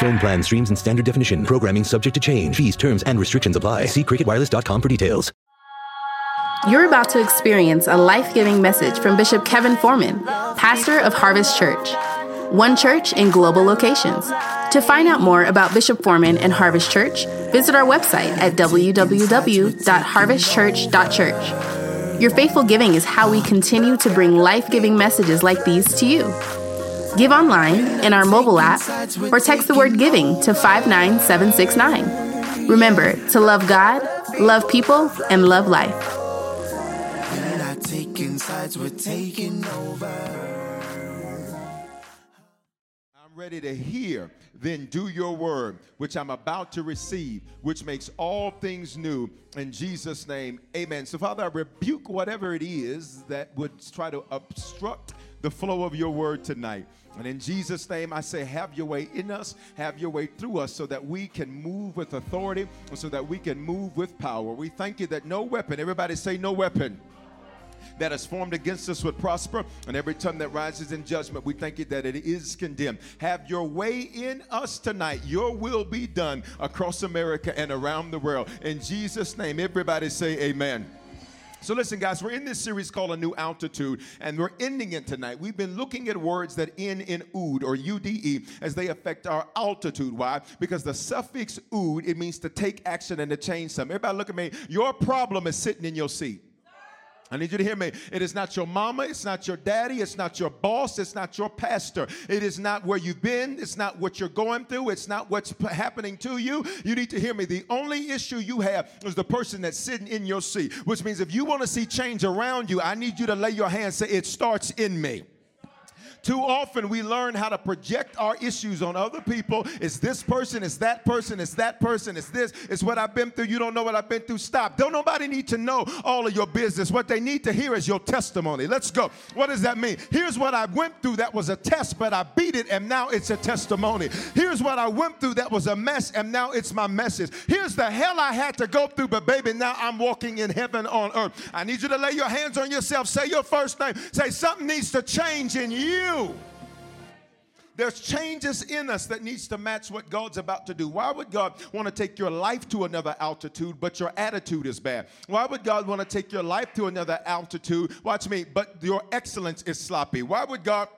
Phone plan streams in standard definition. Programming subject to change. Fees, terms, and restrictions apply. See cricketwireless.com for details. You're about to experience a life giving message from Bishop Kevin Foreman, pastor of Harvest Church, one church in global locations. To find out more about Bishop Foreman and Harvest Church, visit our website at www.harvestchurch.church. Your faithful giving is how we continue to bring life giving messages like these to you. Give online, in our mobile app, or text the word giving to 59769. Remember to love God, love people, and love life. I'm ready to hear, then do your word, which I'm about to receive, which makes all things new. In Jesus' name, amen. So, Father, I rebuke whatever it is that would try to obstruct the flow of your word tonight. And in Jesus' name, I say, have your way in us, have your way through us, so that we can move with authority, so that we can move with power. We thank you that no weapon, everybody say, no weapon that is formed against us would prosper, and every tongue that rises in judgment, we thank you that it is condemned. Have your way in us tonight. Your will be done across America and around the world. In Jesus' name, everybody say amen. So, listen, guys, we're in this series called A New Altitude, and we're ending it tonight. We've been looking at words that end in ood or ude as they affect our altitude. Why? Because the suffix ood, it means to take action and to change something. Everybody, look at me. Your problem is sitting in your seat. I need you to hear me. It is not your mama, it's not your daddy, it's not your boss, it's not your pastor. It is not where you've been, it's not what you're going through, it's not what's happening to you. You need to hear me. The only issue you have is the person that's sitting in your seat, which means if you want to see change around you, I need you to lay your hand say, It starts in me. Too often we learn how to project our issues on other people. It's this person, it's that person, it's that person, it's this, it's what I've been through. You don't know what I've been through. Stop. Don't nobody need to know all of your business. What they need to hear is your testimony. Let's go. What does that mean? Here's what I went through that was a test, but I beat it and now it's a testimony. Here's what I went through that was a mess and now it's my message. Here's the hell I had to go through, but baby, now I'm walking in heaven on earth. I need you to lay your hands on yourself. Say your first name. Say something needs to change in you you. There's changes in us that needs to match what God's about to do. Why would God want to take your life to another altitude, but your attitude is bad? Why would God want to take your life to another altitude? Watch me, but your excellence is sloppy. Why would God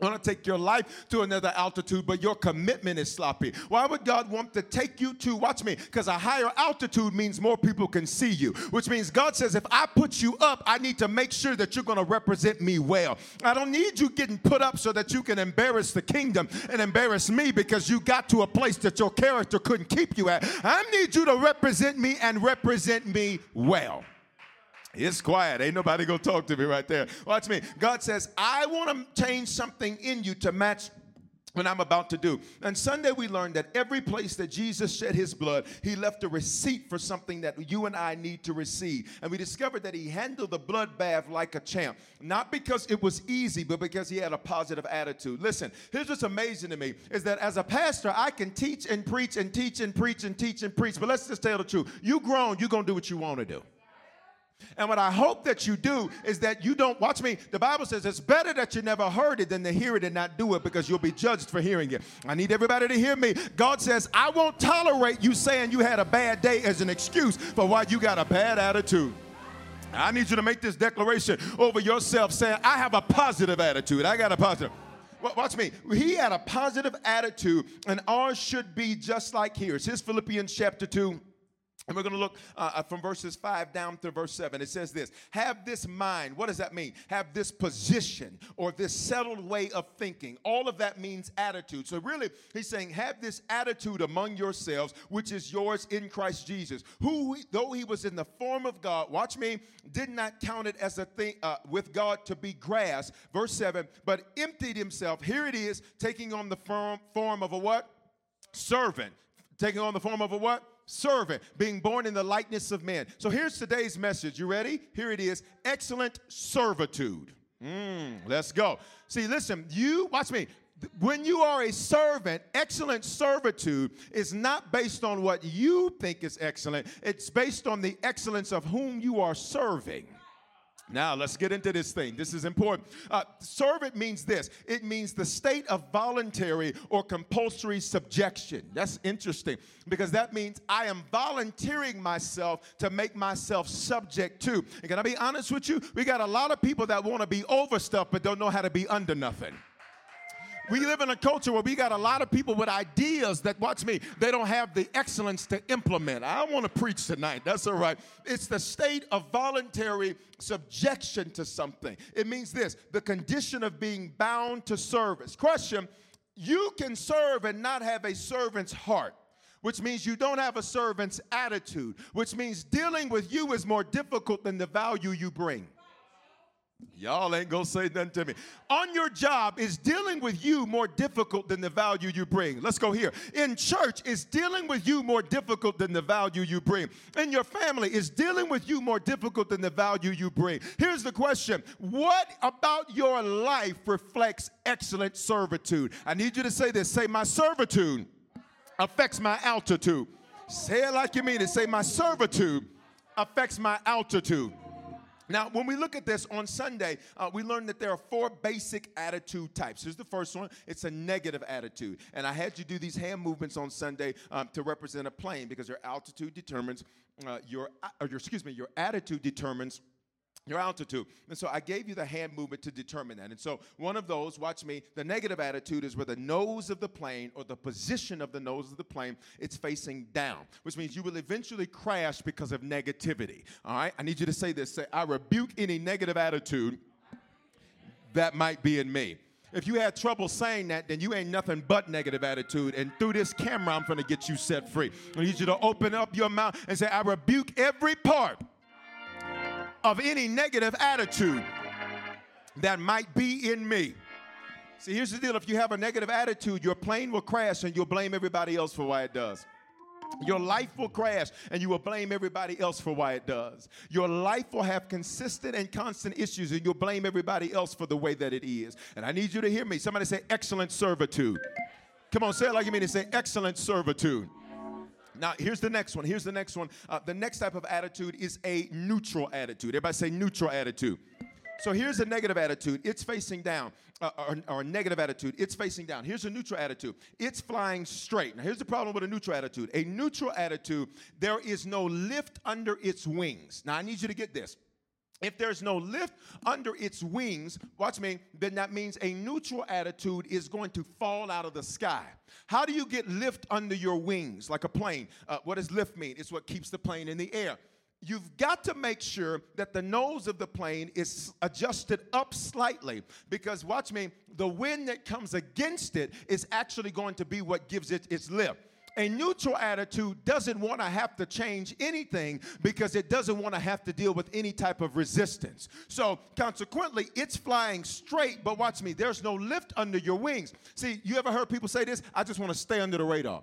want to take your life to another altitude, but your commitment is sloppy. Why would God want to take you to, watch me, because a higher altitude means more people can see you, which means God says, if I put you up, I need to make sure that you're going to represent me well. I don't need you getting put up so that you can embarrass the kingdom and embarrass me because you got to a place that your character couldn't keep you at. I need you to represent me and represent me well. It's quiet. Ain't nobody gonna talk to me right there. Watch me. God says, I want to change something in you to match what I'm about to do. And Sunday we learned that every place that Jesus shed his blood, he left a receipt for something that you and I need to receive. And we discovered that he handled the blood bath like a champ, not because it was easy, but because he had a positive attitude. Listen, here's what's amazing to me is that as a pastor, I can teach and preach and teach and preach and teach and preach, but let's just tell the truth. You grown, you're gonna do what you want to do. And what I hope that you do is that you don't watch me. The Bible says it's better that you never heard it than to hear it and not do it because you'll be judged for hearing it. I need everybody to hear me. God says, I won't tolerate you saying you had a bad day as an excuse for why you got a bad attitude. I need you to make this declaration over yourself saying, I have a positive attitude. I got a positive. Watch me. He had a positive attitude, and ours should be just like his. Philippians chapter 2 And we're going to look uh, uh, from verses 5 down to verse 7. It says this Have this mind. What does that mean? Have this position or this settled way of thinking. All of that means attitude. So, really, he's saying, Have this attitude among yourselves, which is yours in Christ Jesus, who, though he was in the form of God, watch me, did not count it as a thing uh, with God to be grass. Verse 7, but emptied himself. Here it is, taking on the form, form of a what? Servant. Taking on the form of a what? Servant, being born in the likeness of men. So here's today's message. You ready? Here it is excellent servitude. Mm, let's go. See, listen, you, watch me. When you are a servant, excellent servitude is not based on what you think is excellent, it's based on the excellence of whom you are serving. Now, let's get into this thing. This is important. Uh, servant means this it means the state of voluntary or compulsory subjection. That's interesting because that means I am volunteering myself to make myself subject to. And can I be honest with you? We got a lot of people that want to be over stuff but don't know how to be under nothing. We live in a culture where we got a lot of people with ideas that, watch me, they don't have the excellence to implement. I want to preach tonight. That's all right. It's the state of voluntary subjection to something. It means this the condition of being bound to service. Question You can serve and not have a servant's heart which means you don't have a servant's attitude, which means dealing with you is more difficult than the value you bring. Y'all ain't gonna say nothing to me. On your job, is dealing with you more difficult than the value you bring? Let's go here. In church, is dealing with you more difficult than the value you bring? In your family, is dealing with you more difficult than the value you bring? Here's the question What about your life reflects excellent servitude? I need you to say this say, My servitude affects my altitude. Say it like you mean it. Say, My servitude affects my altitude. Now, when we look at this on Sunday, uh, we learned that there are four basic attitude types. Here's the first one it's a negative attitude. And I had you do these hand movements on Sunday um, to represent a plane because your altitude determines uh, your, uh, or your, excuse me, your attitude determines your altitude. And so I gave you the hand movement to determine that. And so one of those, watch me, the negative attitude is where the nose of the plane or the position of the nose of the plane, it's facing down, which means you will eventually crash because of negativity. All right? I need you to say this. Say, I rebuke any negative attitude that might be in me. If you had trouble saying that, then you ain't nothing but negative attitude. And through this camera, I'm going to get you set free. I need you to open up your mouth and say, I rebuke every part of any negative attitude that might be in me. See, here's the deal if you have a negative attitude, your plane will crash and you'll blame everybody else for why it does. Your life will crash and you will blame everybody else for why it does. Your life will have consistent and constant issues and you'll blame everybody else for the way that it is. And I need you to hear me. Somebody say excellent servitude. Come on, say it like you mean it. Say excellent servitude. Now, here's the next one. Here's the next one. Uh, the next type of attitude is a neutral attitude. Everybody say neutral attitude. So here's a negative attitude. It's facing down, uh, or, or, a negative attitude. It's facing down. Here's a neutral attitude. It's flying straight. Now, here's the problem with a neutral attitude. A neutral attitude, there is no lift under its wings. Now, I need you to get this. If there's no lift under its wings, watch me, then that means a neutral attitude is going to fall out of the sky. How do you get lift under your wings like a plane? Uh, what does lift mean? It's what keeps the plane in the air. You've got to make sure that the nose of the plane is adjusted up slightly because, watch me, the wind that comes against it is actually going to be what gives it its lift. A neutral attitude doesn't want to have to change anything because it doesn't want to have to deal with any type of resistance. So, consequently, it's flying straight, but watch me, there's no lift under your wings. See, you ever heard people say this? I just want to stay under the radar.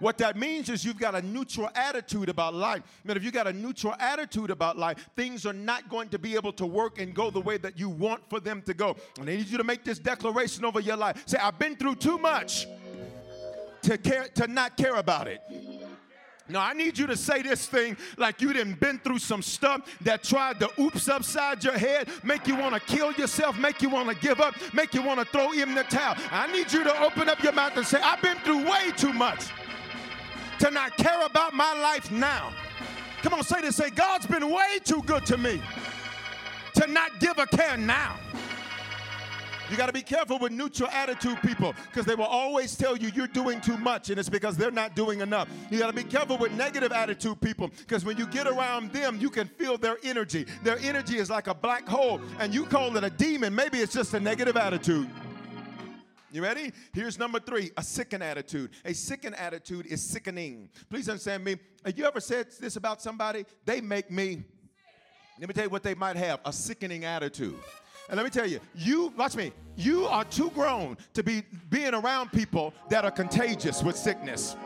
What that means is you've got a neutral attitude about life. Man, if you got a neutral attitude about life, things are not going to be able to work and go the way that you want for them to go. And I need you to make this declaration over your life. Say, I've been through too much to care to not care about it. Now, I need you to say this thing like you didn't been through some stuff that tried to oops upside your head, make you want to kill yourself, make you want to give up, make you want to throw in the towel. I need you to open up your mouth and say, I've been through way too much to not care about my life now. Come on, say this. Say, God's been way too good to me to not give a care now. You got to be careful with neutral attitude people because they will always tell you you're doing too much and it's because they're not doing enough. You got to be careful with negative attitude people because when you get around them, you can feel their energy. Their energy is like a black hole and you call it a demon. Maybe it's just a negative attitude. You ready? Here's number three a sickened attitude. A sickened attitude is sickening. Please understand me. Have you ever said this about somebody? They make me. Let me tell you what they might have a sickening attitude. And let me tell you, you, watch me, you are too grown to be being around people that are contagious with sickness.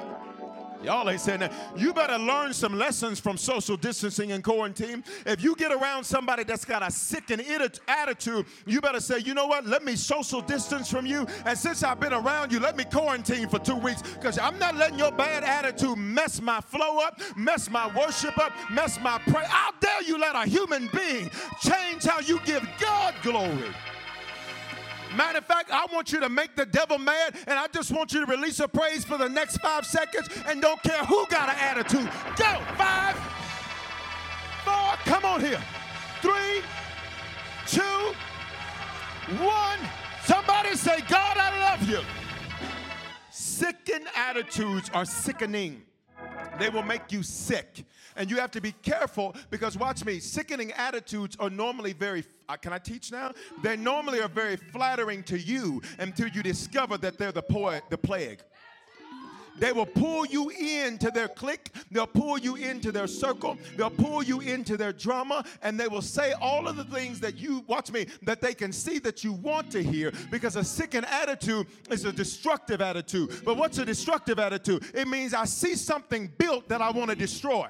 Y'all ain't saying that. You better learn some lessons from social distancing and quarantine. If you get around somebody that's got a sickening attitude, you better say, you know what? Let me social distance from you. And since I've been around you, let me quarantine for two weeks because I'm not letting your bad attitude mess my flow up, mess my worship up, mess my prayer. How dare you let a human being change how you give God glory? Matter of fact, I want you to make the devil mad, and I just want you to release a praise for the next five seconds and don't care who got an attitude. Go! Five, four, come on here. Three, two, one. Somebody say, God, I love you. Sickened attitudes are sickening. They will make you sick. And you have to be careful because, watch me, sickening attitudes are normally very, uh, can I teach now? They normally are very flattering to you until you discover that they're the, the plague. They will pull you into their clique. They'll pull you into their circle. They'll pull you into their drama. And they will say all of the things that you, watch me, that they can see that you want to hear because a sickened attitude is a destructive attitude. But what's a destructive attitude? It means I see something built that I want to destroy.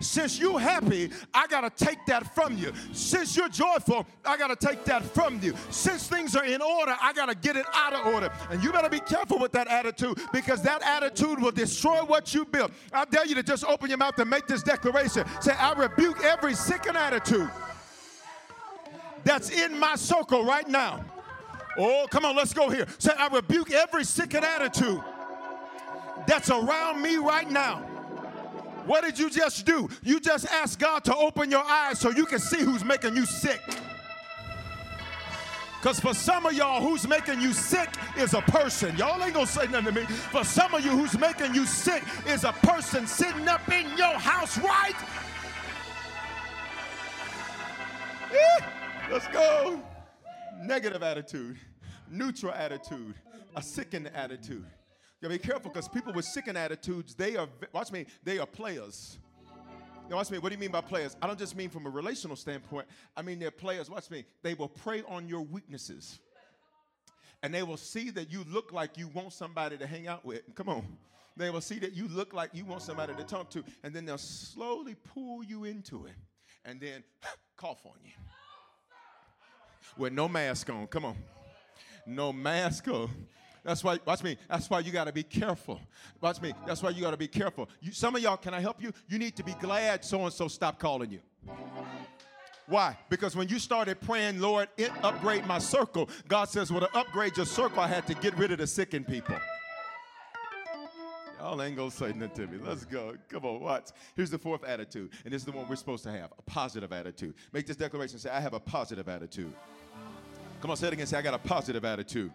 Since you're happy, I got to take that from you. Since you're joyful, I got to take that from you. Since things are in order, I got to get it out of order. And you better be careful with that attitude because that attitude will destroy what you built. I dare you to just open your mouth and make this declaration. Say, I rebuke every sickened attitude that's in my circle right now. Oh, come on, let's go here. Say, I rebuke every sickened attitude that's around me right now. What did you just do? You just asked God to open your eyes so you can see who's making you sick. Because for some of y'all, who's making you sick is a person. Y'all ain't gonna say nothing to me. For some of you, who's making you sick is a person sitting up in your house, right? Yeah, let's go. Negative attitude, neutral attitude, a sickened attitude. You gotta be careful because people with sickened attitudes, they are, watch me, they are players. Now, watch me, what do you mean by players? I don't just mean from a relational standpoint. I mean, they're players, watch me, they will prey on your weaknesses. And they will see that you look like you want somebody to hang out with. Come on. They will see that you look like you want somebody to talk to. And then they'll slowly pull you into it and then cough on you. With no mask on. Come on. No mask on. That's why, watch me, that's why you got to be careful. Watch me, that's why you got to be careful. You, some of y'all, can I help you? You need to be glad so and so stopped calling you. Why? Because when you started praying, Lord, it upgrade my circle, God says, well, to upgrade your circle, I had to get rid of the sickened people. Y'all ain't gonna say nothing to me. Let's go. Come on, watch. Here's the fourth attitude, and this is the one we're supposed to have a positive attitude. Make this declaration say, I have a positive attitude. Come on, say it again. Say, I got a positive attitude.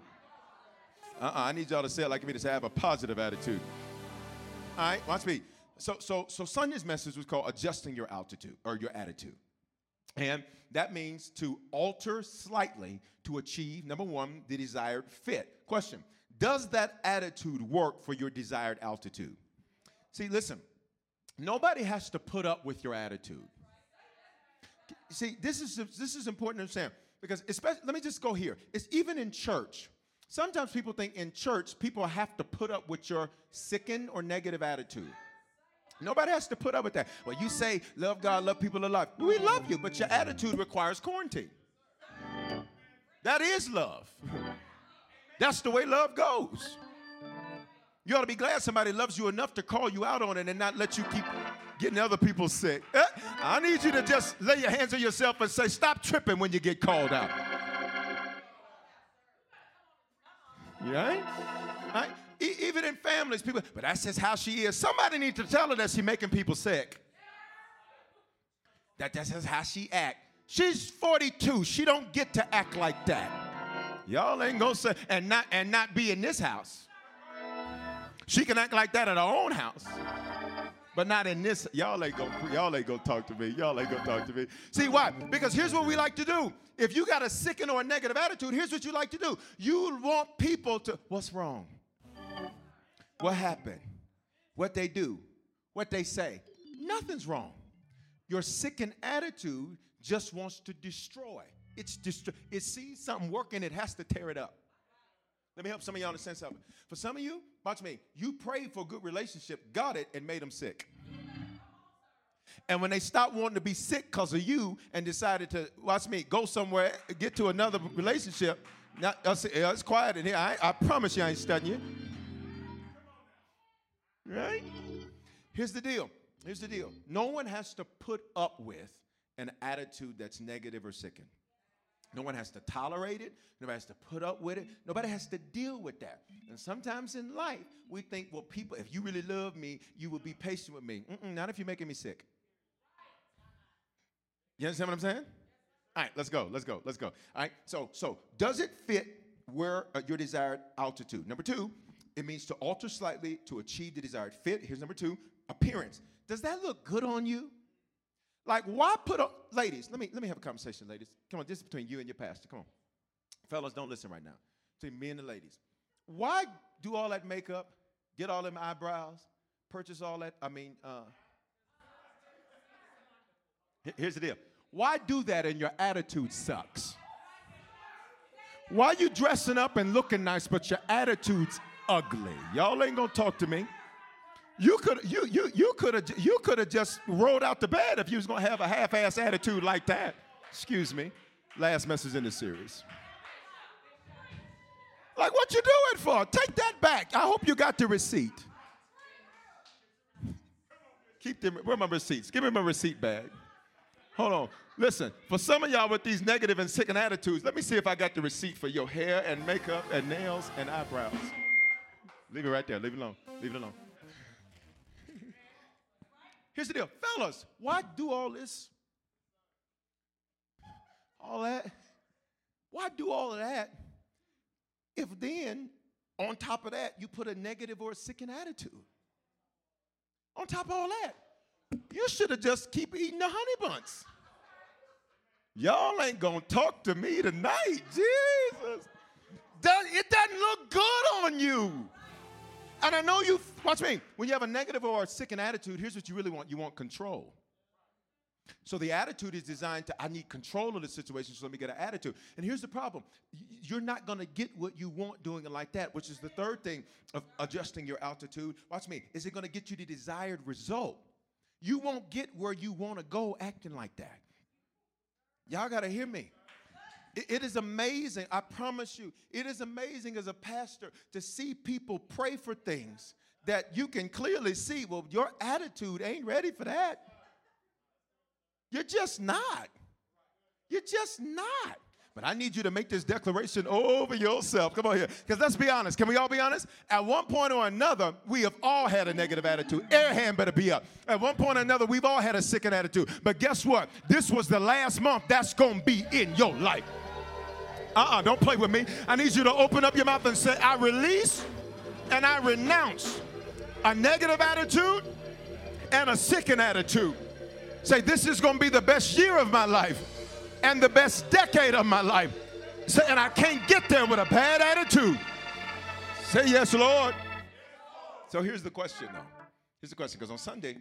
Uh-uh, I need y'all to say it like me to have a positive attitude. All right, watch me. So, so, so Sunday's message was called adjusting your altitude or your attitude. And that means to alter slightly to achieve, number one, the desired fit. Question Does that attitude work for your desired altitude? See, listen, nobody has to put up with your attitude. See, this is, this is important to understand because, especially, let me just go here. It's even in church. Sometimes people think in church, people have to put up with your sickened or negative attitude. Nobody has to put up with that. Well, you say, love God, love people alive. We love you, but your attitude requires quarantine. That is love. That's the way love goes. You ought to be glad somebody loves you enough to call you out on it and not let you keep getting other people sick. Eh? I need you to just lay your hands on yourself and say, stop tripping when you get called out. Right? right? Even in families, people, but that's just how she is. Somebody needs to tell her that she's making people sick. That that's just how she act. She's 42. She don't get to act like that. Y'all ain't gonna say and not and not be in this house. She can act like that at her own house. But not in this. Y'all ain't gonna y'all ain't gonna talk to me. Y'all ain't gonna talk to me. See why? Because here's what we like to do. If you got a sickened or a negative attitude, here's what you like to do. You want people to, what's wrong? What happened? What they do? What they say? Nothing's wrong. Your sickened attitude just wants to destroy. It's destroy. It sees something working, it has to tear it up. Let me help some of y'all understand something. For some of you, watch me. You prayed for a good relationship, got it, and made them sick. And when they stopped wanting to be sick because of you and decided to, watch me, go somewhere, get to another relationship, not, uh, it's quiet in here. I, I promise you I ain't studying you. Right? Here's the deal. Here's the deal. No one has to put up with an attitude that's negative or sickened. No one has to tolerate it. Nobody has to put up with it. Nobody has to deal with that. And sometimes in life, we think, well, people, if you really love me, you will be patient with me. Mm-mm, not if you're making me sick. You understand what I'm saying? All right, let's go. Let's go. Let's go. All right. So, so does it fit where uh, your desired altitude? Number two, it means to alter slightly to achieve the desired fit. Here's number two, appearance. Does that look good on you? Like, why put up, ladies? Let me let me have a conversation, ladies. Come on, this is between you and your pastor. Come on, fellas, don't listen right now. Between me and the ladies, why do all that makeup, get all them eyebrows, purchase all that? I mean, uh, here's the deal. Why do that and your attitude sucks? Why you dressing up and looking nice, but your attitude's ugly? Y'all ain't gonna talk to me. You could you you you could have you could have just rolled out the bed if you was gonna have a half-ass attitude like that. Excuse me. Last message in the series. Like what you doing for? Take that back. I hope you got the receipt. Keep them. Where my receipts? Give me my receipt bag. Hold on. Listen, for some of y'all with these negative and sickened attitudes, let me see if I got the receipt for your hair and makeup and nails and eyebrows. Leave it right there. Leave it alone. Leave it alone. Here's the deal, fellas, why do all this? All that? Why do all of that if then, on top of that, you put a negative or a sickened attitude? On top of all that, you should have just keep eating the honey buns. Y'all ain't gonna talk to me tonight, Jesus. It doesn't look good on you. And I know you, watch me, when you have a negative or a sickened attitude, here's what you really want you want control. So the attitude is designed to, I need control of the situation, so let me get an attitude. And here's the problem you're not going to get what you want doing it like that, which is the third thing of adjusting your altitude. Watch me, is it going to get you the desired result? You won't get where you want to go acting like that. Y'all got to hear me. It is amazing, I promise you, it is amazing as a pastor to see people pray for things that you can clearly see, well, your attitude ain't ready for that. You're just not. You're just not. But I need you to make this declaration over yourself. Come on here. Because let's be honest. Can we all be honest? At one point or another, we have all had a negative attitude. Air hand better be up. At one point or another, we've all had a sickened attitude. But guess what? This was the last month that's going to be in your life. Uh-uh, don't play with me. I need you to open up your mouth and say, I release and I renounce a negative attitude and a sickened attitude. Say, this is going to be the best year of my life and the best decade of my life. Say, and I can't get there with a bad attitude. Say, yes, Lord. So here's the question, though. Here's the question, because on Sunday,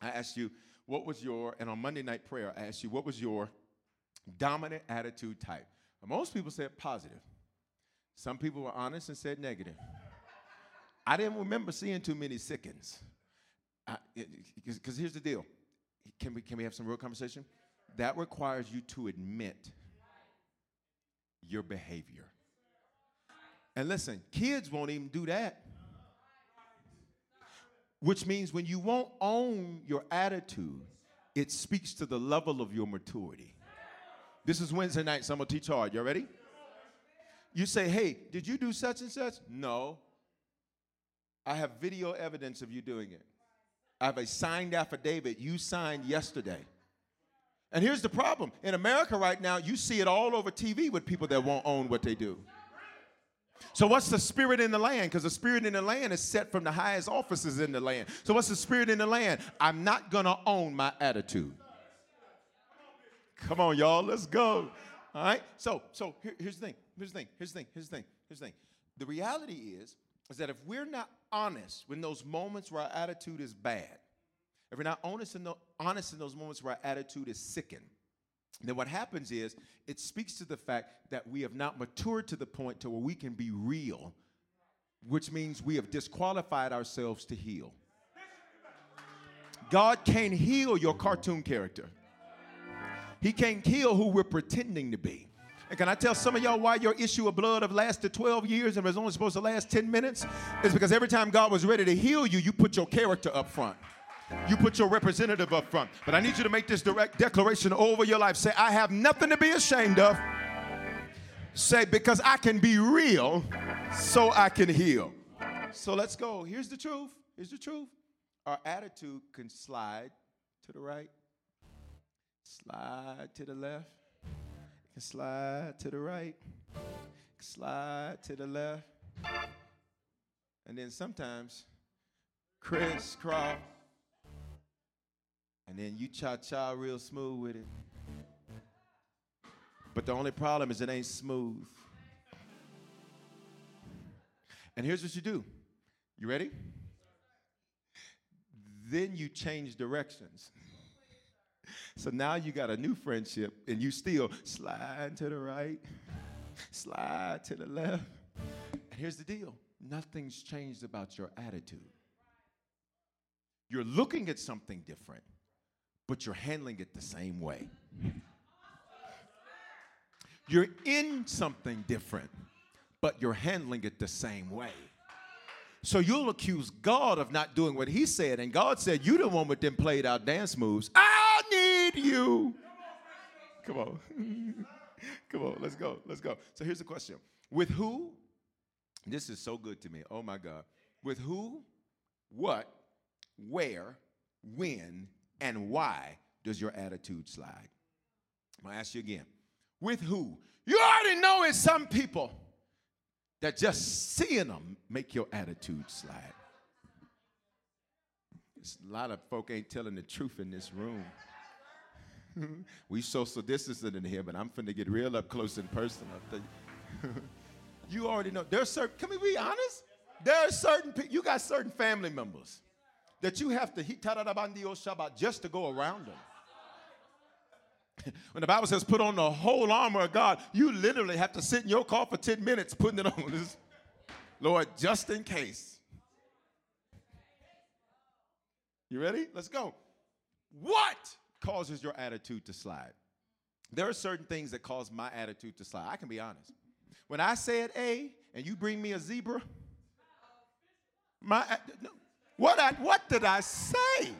I asked you, what was your, and on Monday night prayer, I asked you, what was your dominant attitude type? Most people said positive. Some people were honest and said negative. I didn't remember seeing too many sickens. Because here's the deal. Can we, can we have some real conversation? That requires you to admit your behavior. And listen, kids won't even do that. Which means when you won't own your attitude, it speaks to the level of your maturity. This is Wednesday night, so I'm gonna teach hard. You ready? You say, hey, did you do such and such? No. I have video evidence of you doing it. I have a signed affidavit you signed yesterday. And here's the problem in America right now, you see it all over TV with people that won't own what they do. So, what's the spirit in the land? Because the spirit in the land is set from the highest offices in the land. So, what's the spirit in the land? I'm not going to own my attitude. Come on, y'all, let's go. All right. So, so here, here's the thing. Here's the thing. Here's the thing. Here's the thing. Here's the thing. The reality is, is that if we're not honest when those moments where our attitude is bad, if we're not honest in, the, honest in those moments where our attitude is sickened, then what happens is it speaks to the fact that we have not matured to the point to where we can be real, which means we have disqualified ourselves to heal. God can't heal your cartoon character. He can't heal who we're pretending to be. And can I tell some of y'all why your issue of blood have lasted 12 years and was only supposed to last 10 minutes? It's because every time God was ready to heal you, you put your character up front. You put your representative up front. But I need you to make this direct declaration over your life. Say, I have nothing to be ashamed of. Say, because I can be real, so I can heal. So let's go. Here's the truth. Here's the truth. Our attitude can slide to the right, slide to the left, You can slide to the right, slide to the left, and then sometimes crisscross and then you cha cha real smooth with it. But the only problem is it ain't smooth. And here's what you do you ready? Then you change directions. So now you got a new friendship and you still slide to the right, slide to the left. And here's the deal nothing's changed about your attitude. You're looking at something different but you're handling it the same way. You're in something different, but you're handling it the same way. So you'll accuse God of not doing what He said, and God said, You the one with them played out dance moves. Need you. Come on. Come on, let's go. Let's go. So here's the question With who? This is so good to me. Oh my God. With who, what, where, when, and why does your attitude slide? I'm gonna ask you again. With who? You already know it's some people that just seeing them make your attitude slide. A lot of folk ain't telling the truth in this room. we social distancing in here, but I'm finna get real up close and personal. you already know. There's certain. Can we be honest? There are certain. people. You got certain family members that you have to shabbat just to go around them. when the Bible says put on the whole armor of God, you literally have to sit in your car for 10 minutes putting it on. Lord, just in case. You ready? Let's go. What causes your attitude to slide? There are certain things that cause my attitude to slide. I can be honest. When I said A and you bring me a zebra, my no, what, I, what did I say?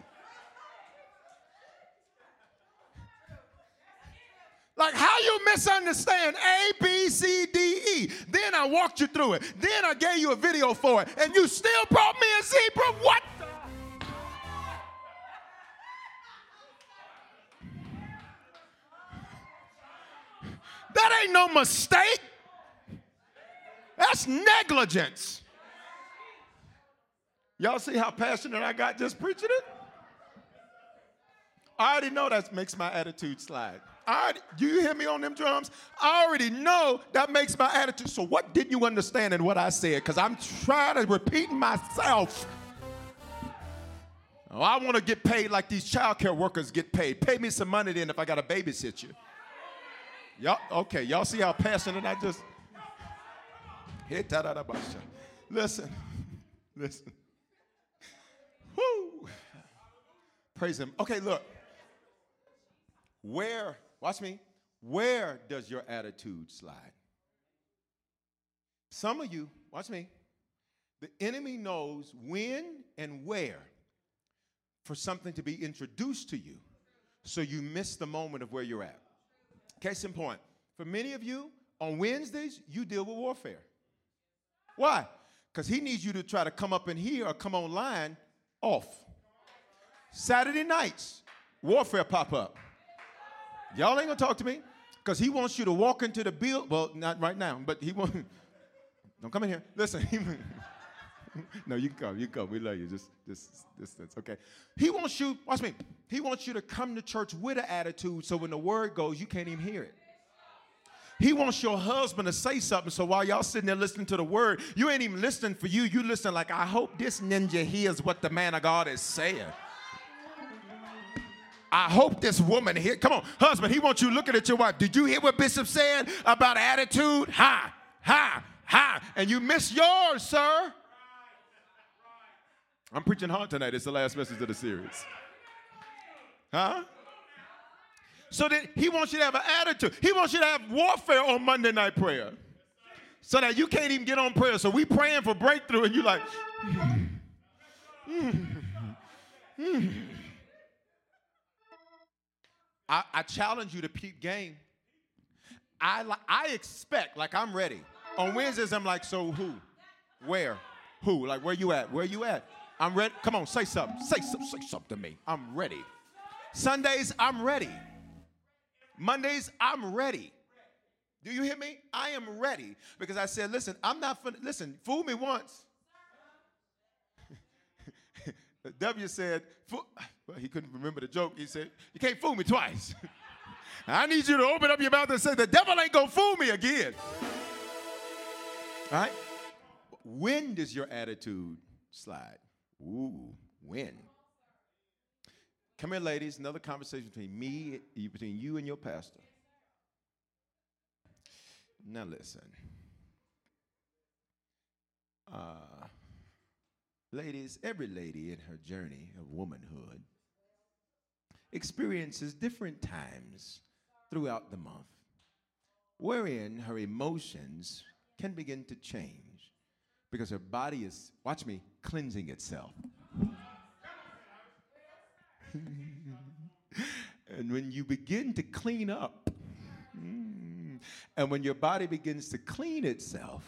Like how you misunderstand A, B, C, D, E. Then I walked you through it. Then I gave you a video for it. And you still brought me a zebra? What That ain't no mistake. That's negligence. Y'all see how passionate I got just preaching it? I already know that makes my attitude slide. I do you hear me on them drums? I already know that makes my attitude. So what didn't you understand in what I said? Because I'm trying to repeat myself. Oh, I want to get paid like these childcare workers get paid. Pay me some money then if I got to babysit you. Y'all, okay, y'all see how passionate I just. Hit. Listen, listen. Woo! Praise him. Okay, look. Where, watch me, where does your attitude slide? Some of you, watch me, the enemy knows when and where for something to be introduced to you so you miss the moment of where you're at. Case in point, for many of you, on Wednesdays, you deal with warfare. Why? Because he needs you to try to come up in here or come online off. Saturday nights, warfare pop up. Y'all ain't gonna talk to me because he wants you to walk into the build. Well, not right now, but he wants. Don't come in here. Listen. No, you can come. You come. We love you. Just, just distance. Okay. He wants you. Watch me. He wants you to come to church with an attitude, so when the word goes, you can't even hear it. He wants your husband to say something, so while y'all sitting there listening to the word, you ain't even listening for you. You listen like, I hope this ninja hears what the man of God is saying. I hope this woman here, come on, husband, he wants you looking at your wife. Did you hear what Bishop said about attitude? Ha, ha, ha. And you miss yours, sir. I'm preaching hard tonight. It's the last message of the series. Huh? So that he wants you to have an attitude. He wants you to have warfare on Monday night prayer. So that you can't even get on prayer. So we praying for breakthrough and you like, mm, mm, mm. I, I challenge you to keep game. I, I expect, like I'm ready. On Wednesdays, I'm like, so who? Where? Who? Like, where you at? Where you at? I'm ready. Come on, say something. Say, something. say something to me. I'm ready. Sundays, I'm ready. Mondays, I'm ready. Do you hear me? I am ready because I said, listen, I'm not, fin- listen, fool me once. W said, well, he couldn't remember the joke. He said, You can't fool me twice. I need you to open up your mouth and say, The devil ain't gonna fool me again. All right? When does your attitude slide? Ooh, when? Come here, ladies. Another conversation between me, between you and your pastor. Now listen. Uh, ladies, every lady in her journey of womanhood experiences different times throughout the month wherein her emotions can begin to change because her body is, watch me, cleansing itself. and when you begin to clean up, mm, and when your body begins to clean itself,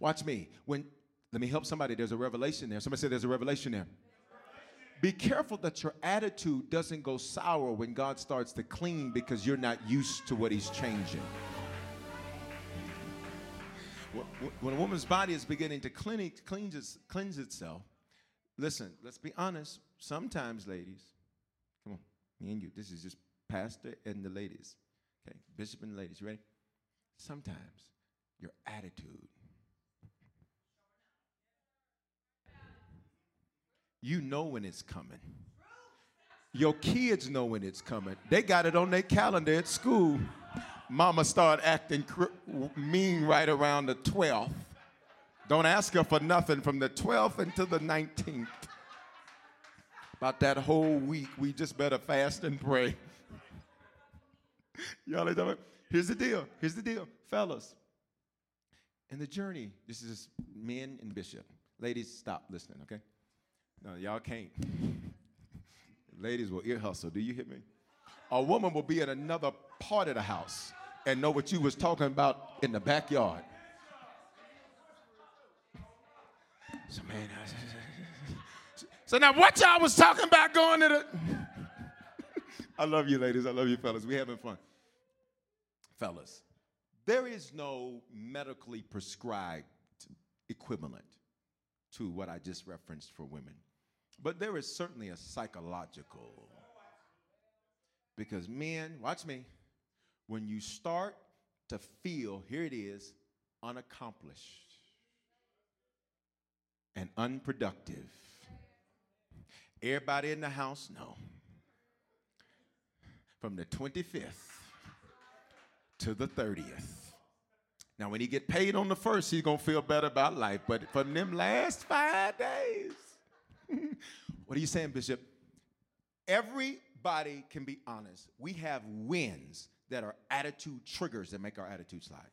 watch me. When let me help somebody. There's a revelation there. Somebody said there's a revelation there. Be careful that your attitude doesn't go sour when God starts to clean because you're not used to what He's changing. When a woman's body is beginning to clean, cleanse, cleanse itself, listen, let's be honest. Sometimes, ladies, come on, me and you, this is just pastor and the ladies, okay? Bishop and the ladies, you ready? Sometimes your attitude you know when it's coming. Your kids know when it's coming. They got it on their calendar at school. Mama start acting mean right around the 12th. Don't ask her for nothing from the 12th until the 19th. About that whole week, we just better fast and pray. Y'all ain't talking Here's the deal. Here's the deal. Fellas, in the journey, this is men and bishop. Ladies, stop listening, okay? No, y'all can't. Ladies will ear hustle. Do you hear me? A woman will be in another part of the house and know what you was talking about in the backyard. So man, so now what y'all was talking about going to the? I love you, ladies. I love you, fellas. We having fun, fellas. There is no medically prescribed equivalent to what I just referenced for women. But there is certainly a psychological. Because men, watch me, when you start to feel, here it is, unaccomplished and unproductive. Everybody in the house, no. From the 25th to the 30th. Now, when he get paid on the first, he's gonna feel better about life. But for them last five days, what are you saying, Bishop? Everybody can be honest. We have wins that are attitude triggers that make our attitude slide.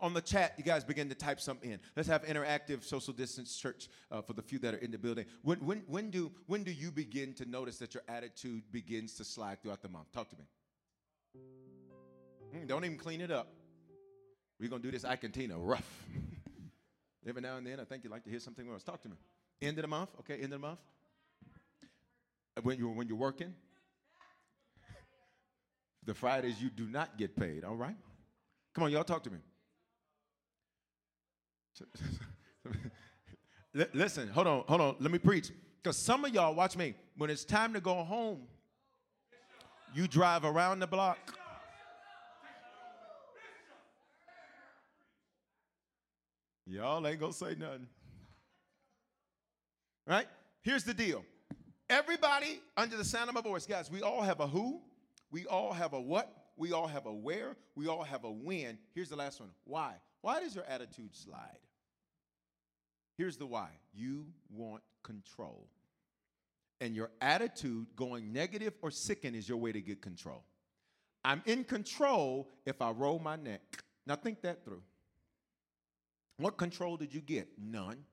On the chat, you guys begin to type something in. Let's have interactive social distance church uh, for the few that are in the building. When, when, when, do, when do you begin to notice that your attitude begins to slide throughout the month? Talk to me. Mm, don't even clean it up. We're going to do this Icantina rough. Every now and then, I think you'd like to hear something else. Talk to me. End of the month, okay, end of the month. When you're, when you're working. The Fridays you do not get paid, all right? Come on, y'all talk to me. Listen, hold on, hold on. Let me preach. Because some of y'all, watch me, when it's time to go home, you drive around the block. Y'all ain't gonna say nothing. Right? Here's the deal. Everybody under the sound of my voice, guys, we all have a who, we all have a what, we all have a where, we all have a when. Here's the last one. Why? Why does your attitude slide? Here's the why. You want control. And your attitude going negative or sicken is your way to get control. I'm in control if I roll my neck. Now think that through. What control did you get? None.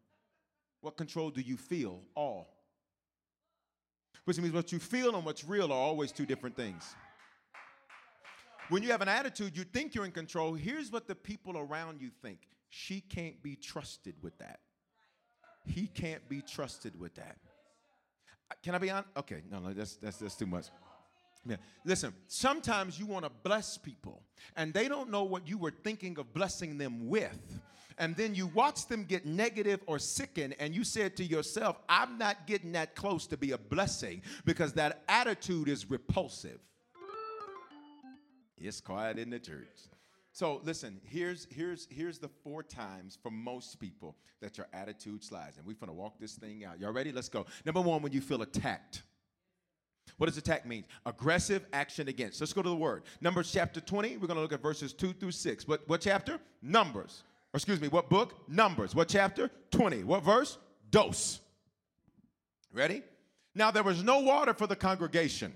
What control do you feel? All. Which means what you feel and what's real are always two different things. When you have an attitude, you think you're in control. Here's what the people around you think she can't be trusted with that. He can't be trusted with that. Uh, can I be on? Okay, no, no, that's, that's, that's too much. Yeah. Listen, sometimes you want to bless people and they don't know what you were thinking of blessing them with and then you watch them get negative or sicken, and you said to yourself, I'm not getting that close to be a blessing because that attitude is repulsive. It's quiet in the church. So listen, here's here's here's the four times for most people that your attitude slides. And we're gonna walk this thing out. Y'all ready? Let's go. Number one, when you feel attacked. What does attack mean? Aggressive action against. Let's go to the word. Numbers chapter 20. We're to look at verses 2 through 6. What, what chapter? Numbers excuse me, what book? Numbers. What chapter? 20. What verse? Dos. Ready? Now there was no water for the congregation.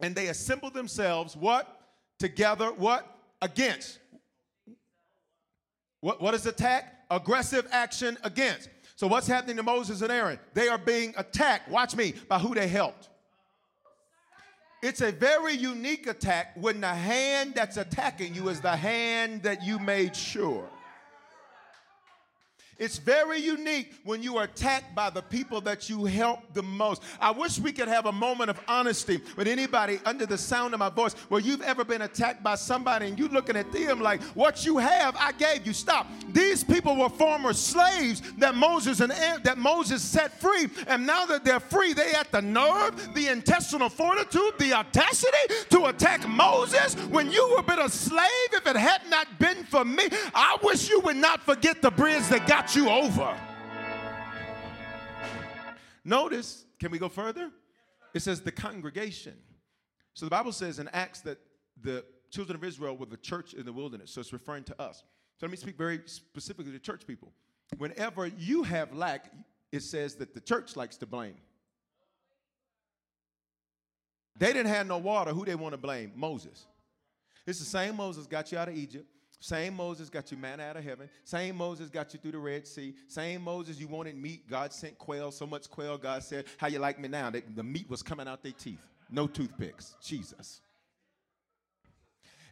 And they assembled themselves, what? Together, what? Against. What, what is attack? Aggressive action against. So what's happening to Moses and Aaron? They are being attacked, watch me, by who they helped. It's a very unique attack when the hand that's attacking you is the hand that you made sure. It's very unique when you are attacked by the people that you help the most. I wish we could have a moment of honesty with anybody under the sound of my voice where you've ever been attacked by somebody and you're looking at them like, what you have, I gave you. Stop. These people were former slaves that Moses and eh, that Moses set free. And now that they're free, they had the nerve, the intestinal fortitude, the audacity to attack Moses when you were been a slave. If it had not been for me, I wish you would not forget the bridge that you over. Notice, can we go further? It says the congregation. So the Bible says in Acts that the children of Israel were the church in the wilderness. So it's referring to us. So let me speak very specifically to church people. Whenever you have lack, it says that the church likes to blame. They didn't have no water. Who they want to blame? Moses. It's the same Moses got you out of Egypt. Same Moses got you manna out of heaven. Same Moses got you through the Red Sea. Same Moses you wanted meat. God sent quail, so much quail. God said, How you like me now? The meat was coming out their teeth. No toothpicks. Jesus.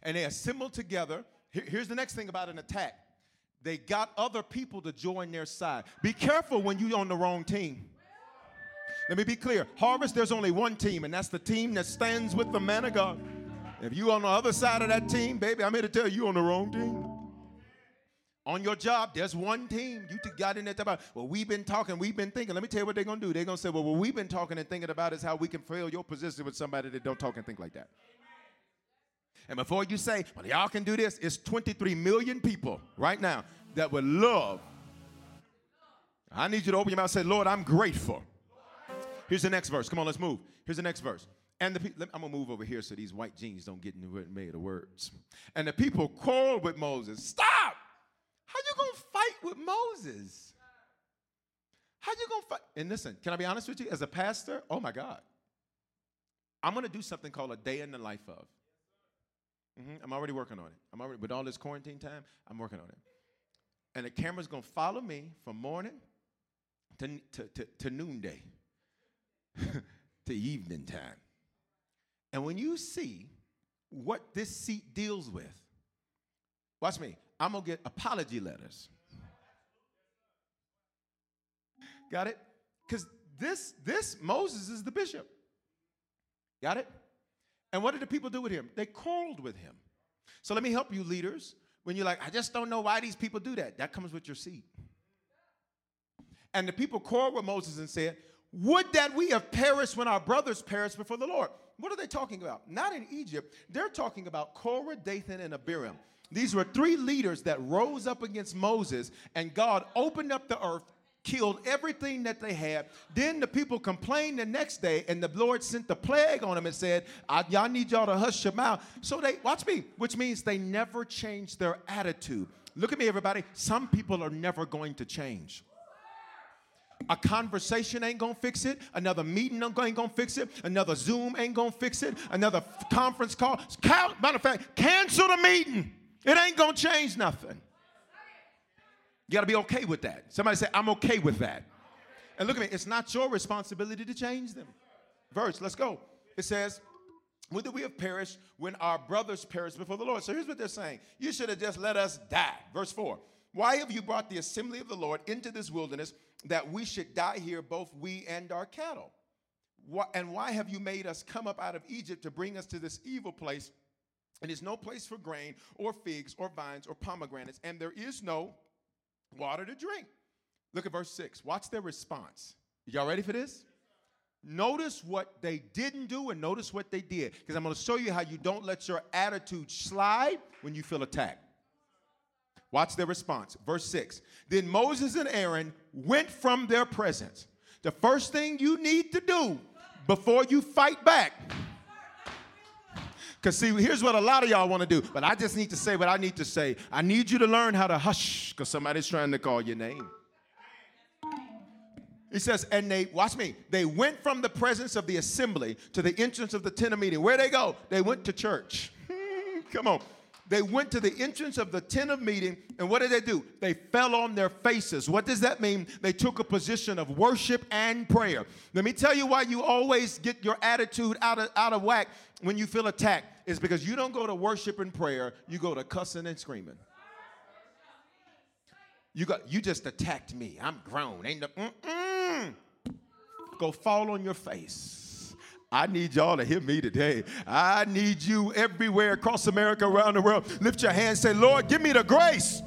And they assembled together. Here, here's the next thing about an attack they got other people to join their side. Be careful when you're on the wrong team. Let me be clear. Harvest, there's only one team, and that's the team that stands with the man of God. If you on the other side of that team, baby, I'm here to tell you, you on the wrong team. On your job, there's one team. You got in there about, well, we've been talking, we've been thinking. Let me tell you what they're gonna do. They're gonna say, well, what we've been talking and thinking about is how we can fill your position with somebody that don't talk and think like that. And before you say, well, y'all can do this, it's 23 million people right now that would love. I need you to open your mouth and say, Lord, I'm grateful. Here's the next verse. Come on, let's move. Here's the next verse. And the people, I'm gonna move over here so these white jeans don't get in the way of the words. And the people quarreled with Moses. Stop! How you gonna fight with Moses? How you gonna fight? And listen, can I be honest with you? As a pastor, oh my God, I'm gonna do something called a day in the life of. Mm-hmm, I'm already working on it. I'm already with all this quarantine time. I'm working on it. And the camera's gonna follow me from morning to to, to, to noonday, to evening time. And when you see what this seat deals with, watch me, I'm gonna get apology letters. Got it? Because this, this Moses is the bishop. Got it? And what did the people do with him? They quarreled with him. So let me help you, leaders. When you're like, I just don't know why these people do that, that comes with your seat. And the people quarreled with Moses and said, Would that we have perished when our brothers perished before the Lord. What are they talking about? Not in Egypt. They're talking about Korah, Dathan, and Abiram. These were three leaders that rose up against Moses, and God opened up the earth, killed everything that they had. Then the people complained the next day, and the Lord sent the plague on them and said, Y'all need y'all to hush your mouth. So they, watch me, which means they never changed their attitude. Look at me, everybody. Some people are never going to change. A conversation ain't gonna fix it. Another meeting ain't gonna fix it. Another Zoom ain't gonna fix it. Another conference call. Matter of fact, cancel the meeting. It ain't gonna change nothing. You gotta be okay with that. Somebody say, I'm okay with that. And look at me, it's not your responsibility to change them. Verse, let's go. It says, Would we have perished when our brothers perished before the Lord? So here's what they're saying You should have just let us die. Verse 4 Why have you brought the assembly of the Lord into this wilderness that we should die here, both we and our cattle? And why have you made us come up out of Egypt to bring us to this evil place? And there's no place for grain or figs or vines or pomegranates, and there is no water to drink. Look at verse 6. Watch their response. Y'all ready for this? Notice what they didn't do and notice what they did. Because I'm going to show you how you don't let your attitude slide when you feel attacked. Watch their response. Verse 6. Then Moses and Aaron went from their presence. The first thing you need to do before you fight back. Because, see, here's what a lot of y'all want to do, but I just need to say what I need to say. I need you to learn how to hush because somebody's trying to call your name. He says, and they, watch me, they went from the presence of the assembly to the entrance of the tent of meeting. Where they go? They went to church. Come on they went to the entrance of the tent of meeting, and what did they do? They fell on their faces. What does that mean? They took a position of worship and prayer. Let me tell you why you always get your attitude out of, out of whack when you feel attacked. Is because you don't go to worship and prayer, you go to cussing and screaming. You got you just attacked me. I'm grown. Ain't no mm-mm. Go fall on your face. I need y'all to hear me today. I need you everywhere across America, around the world. Lift your hands, say, Lord, give me the grace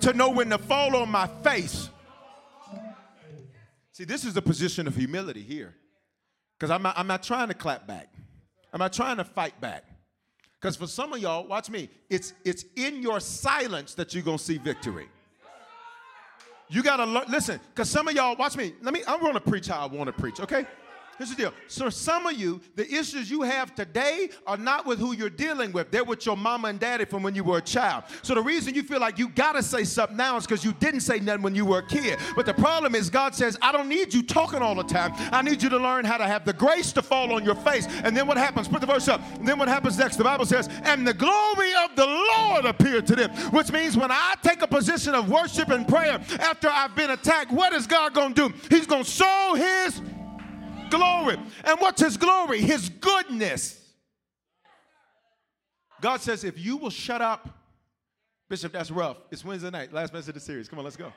to know when to fall on my face. See, this is the position of humility here. Because I'm not, I'm not trying to clap back. I'm not trying to fight back. Because for some of y'all, watch me, it's, it's in your silence that you're going to see victory. You got to listen, because some of y'all, watch me, let me, I'm going to preach how I want to preach, okay? Here's the deal. So some of you, the issues you have today are not with who you're dealing with. They're with your mama and daddy from when you were a child. So the reason you feel like you gotta say something now is because you didn't say nothing when you were a kid. But the problem is God says, I don't need you talking all the time. I need you to learn how to have the grace to fall on your face. And then what happens? Put the verse up. And then what happens next? The Bible says, and the glory of the Lord appeared to them. Which means when I take a position of worship and prayer after I've been attacked, what is God gonna do? He's gonna show his glory. And what's his glory? His goodness. God says, if you will shut up, Bishop, that's rough. It's Wednesday night, last message of the series. Come on, let's go.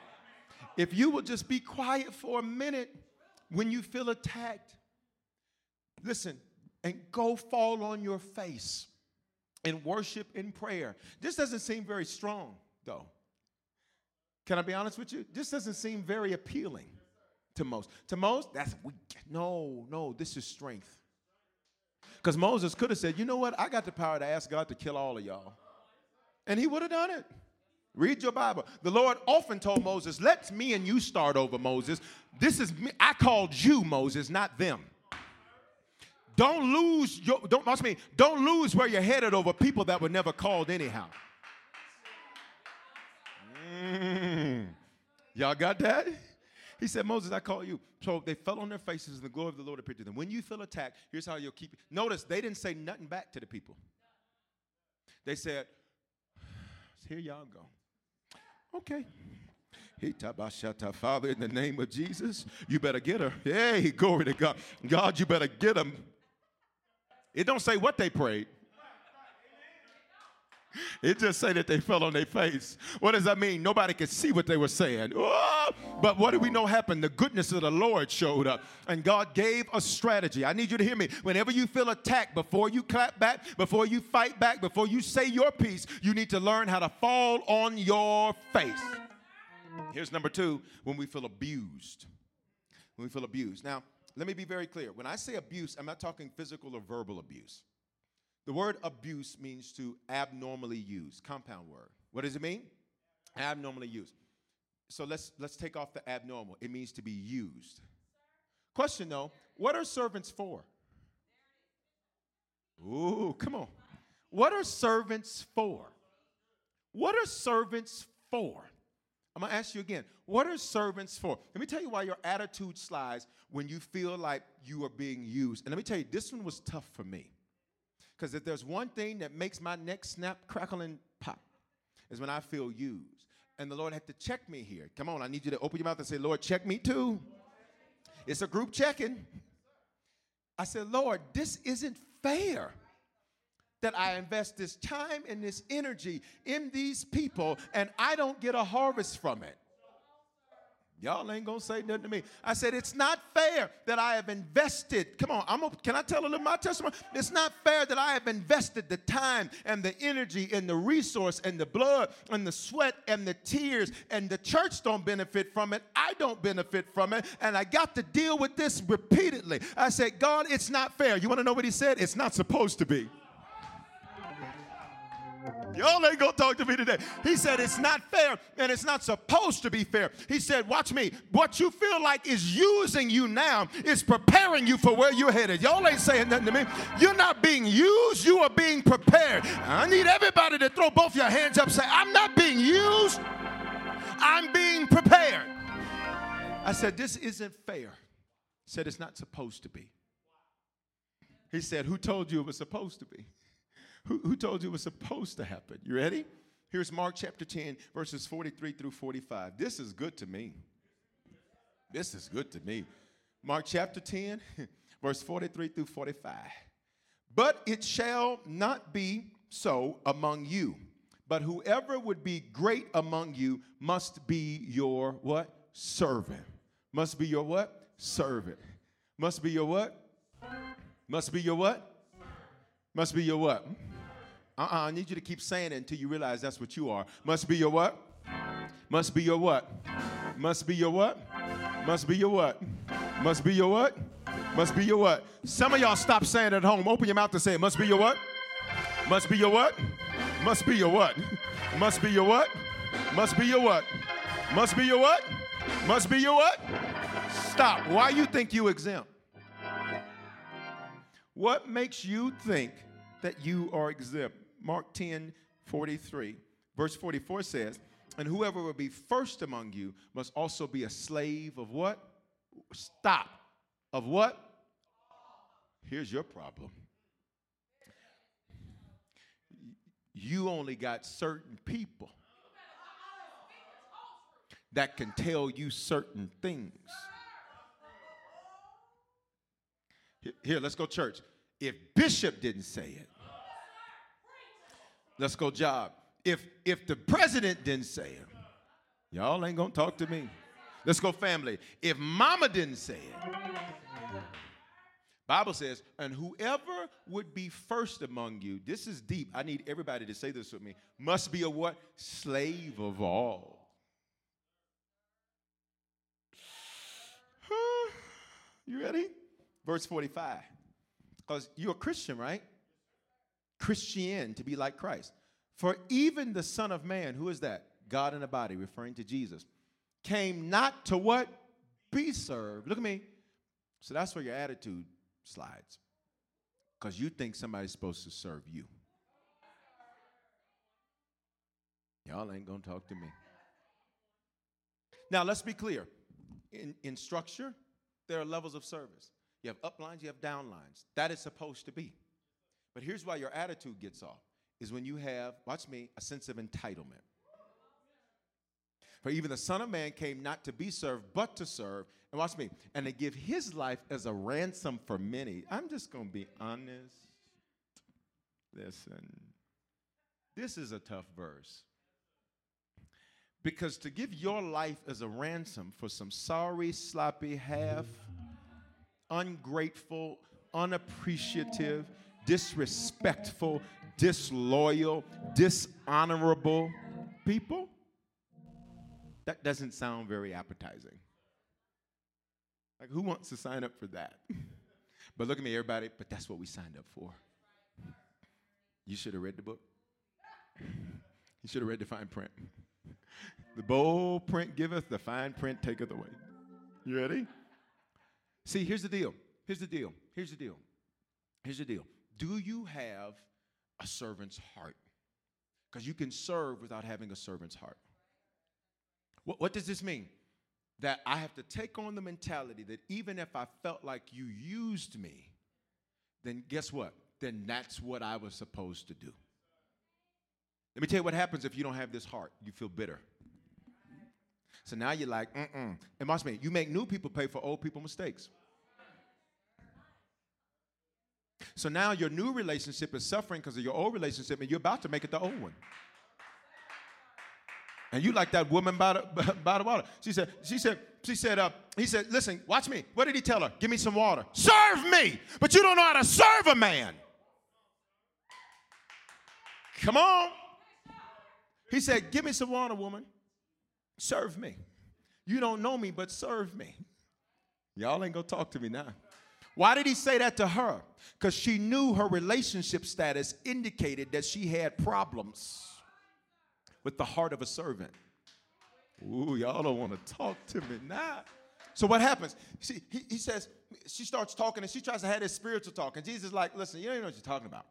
If you will just be quiet for a minute when you feel attacked, listen, and go fall on your face in worship and prayer. This doesn't seem very strong, though. Can I be honest with you? This doesn't seem very appealing to most. To most, that's weak. No, no, this is strength. Because Moses could have said, you know what? I got the power to ask God to kill all of y'all. And he would have done it. Read your Bible. The Lord often told Moses, let me and you start over, Moses. This is me. I called you, Moses, not them. Don't lose your, don't, watch me, don't lose where you're headed over people that were never called anyhow. Mm. Y'all got that? He said, Moses, I call you. So they fell on their faces, and the glory of the Lord appeared to them. When you feel attacked, here's how you'll keep. Notice they didn't say nothing back to the people. They said, Here y'all go. Okay. Father, in the name of Jesus, you better get her. Hey, glory to God. God, you better get them. It don't say what they prayed. It just say that they fell on their face. What does that mean? Nobody could see what they were saying. Oh, But what do we know happened? The goodness of the Lord showed up, and God gave a strategy. I need you to hear me. Whenever you feel attacked, before you clap back, before you fight back, before you say your piece, you need to learn how to fall on your face. Here's number two when we feel abused. When we feel abused. Now, let me be very clear. When I say abuse, I'm not talking physical or verbal abuse. The word abuse means to abnormally use, compound word. What does it mean? Abnormally use. So let's let's take off the abnormal. It means to be used. Question though, what are servants for? Ooh, come on. What are servants for? What are servants for? I'm gonna ask you again, what are servants for? Let me tell you why your attitude slides when you feel like you are being used. And let me tell you, this one was tough for me. Because if there's one thing that makes my neck snap, crackle, and pop, is when I feel used. And the Lord had to check me here. Come on, I need you to open your mouth and say, Lord, check me too. It's a group checking. I said, Lord, this isn't fair that I invest this time and this energy in these people and I don't get a harvest from it. Y'all ain't gonna say nothing to me. I said, it's not fair that I have invested. Come on, I'm a, can I tell a little my testimony? It's not fair that I have invested the time and the energy and the resource and the blood and the sweat and the tears, and the church don't benefit from it. I don't benefit from it, and I got to deal with this repeatedly. I said, God, it's not fair. You wanna know what he said? It's not supposed to be. Y'all ain't gonna talk to me today. He said it's not fair and it's not supposed to be fair. He said, Watch me. What you feel like is using you now is preparing you for where you're headed. Y'all ain't saying nothing to me. You're not being used, you are being prepared. I need everybody to throw both your hands up say, I'm not being used, I'm being prepared. I said, This isn't fair. Said, It's not supposed to be. He said, Who told you it was supposed to be? Who, who told you it was supposed to happen? You ready? Here's Mark chapter 10, verses 43 through 45. This is good to me. This is good to me. Mark chapter 10, verse 43 through 45. But it shall not be so among you, but whoever would be great among you must be your what? Servant. Must be your what? Servant. Must be your what? Must be your what? Must be your what? Uh-uh, I need you to keep saying it until you realize that's what you are. Must be your what? Must be your what? Must be your what? Must be your what? Must be your what? Must be your what? Some of y'all stop saying it at home. Open your mouth to say it. Must be your what? Must be your what? Must be your what? Must be your what? Must be your what? Must be your what? Must be your what? Stop. Why you think you exempt? What makes you think that you are exempt? Mark 10 43. Verse 44 says, And whoever will be first among you must also be a slave of what? Stop. Of what? Here's your problem. You only got certain people that can tell you certain things. Here, let's go, church. If Bishop didn't say it, Let's go job. If if the president didn't say it, y'all ain't gonna talk to me. Let's go family. If mama didn't say it, Bible says, and whoever would be first among you, this is deep. I need everybody to say this with me, must be a what? Slave of all. you ready? Verse 45. Because you're a Christian, right? Christian, to be like Christ. For even the Son of Man, who is that? God in a body, referring to Jesus, came not to what? Be served. Look at me. So that's where your attitude slides. Because you think somebody's supposed to serve you. Y'all ain't to talk to me. Now, let's be clear. In, in structure, there are levels of service. You have uplines, you have downlines. That is supposed to be. But here's why your attitude gets off is when you have, watch me, a sense of entitlement. For even the Son of Man came not to be served, but to serve. And watch me, and to give his life as a ransom for many. I'm just going to be honest. Listen, this is a tough verse. Because to give your life as a ransom for some sorry, sloppy, half, ungrateful, unappreciative, disrespectful, disloyal, dishonorable people, that doesn't sound very appetizing. Like, who wants to sign up for that? but look at me, everybody, but that's what we signed up for. You should have read the book. You should have read the fine print. The bold print giveth, the fine print taketh away. You ready? See, here's the deal. Here's the deal. Here's the deal. Here's the deal. Do you have a servant's heart? Because you can serve without having a servant's heart. What, what does this mean? That I have to take on the mentality that even if I felt like you used me, then guess what? Then that's what I was supposed to do. Let me tell you what happens if you don't have this heart. You feel bitter. So now you're like, mm-mm. And watch me, you make new people pay for old people mistakes. So now your new relationship is suffering because of your old relationship, and you're about to make it the old one. And you like that woman by the, by the water. She said, she said, she said, uh, he said, listen, watch me. What did he tell her? Give me some water. Serve me. But you don't know how to serve a man. Come on. He said, Give me some water, woman. Serve me. You don't know me, but serve me. Y'all ain't gonna talk to me now. Why did he say that to her? Because she knew her relationship status indicated that she had problems with the heart of a servant. Ooh, y'all don't want to talk to me now. So what happens? She, he, he says, she starts talking and she tries to have this spiritual talk. And Jesus is like, listen, you don't even know what you're talking about.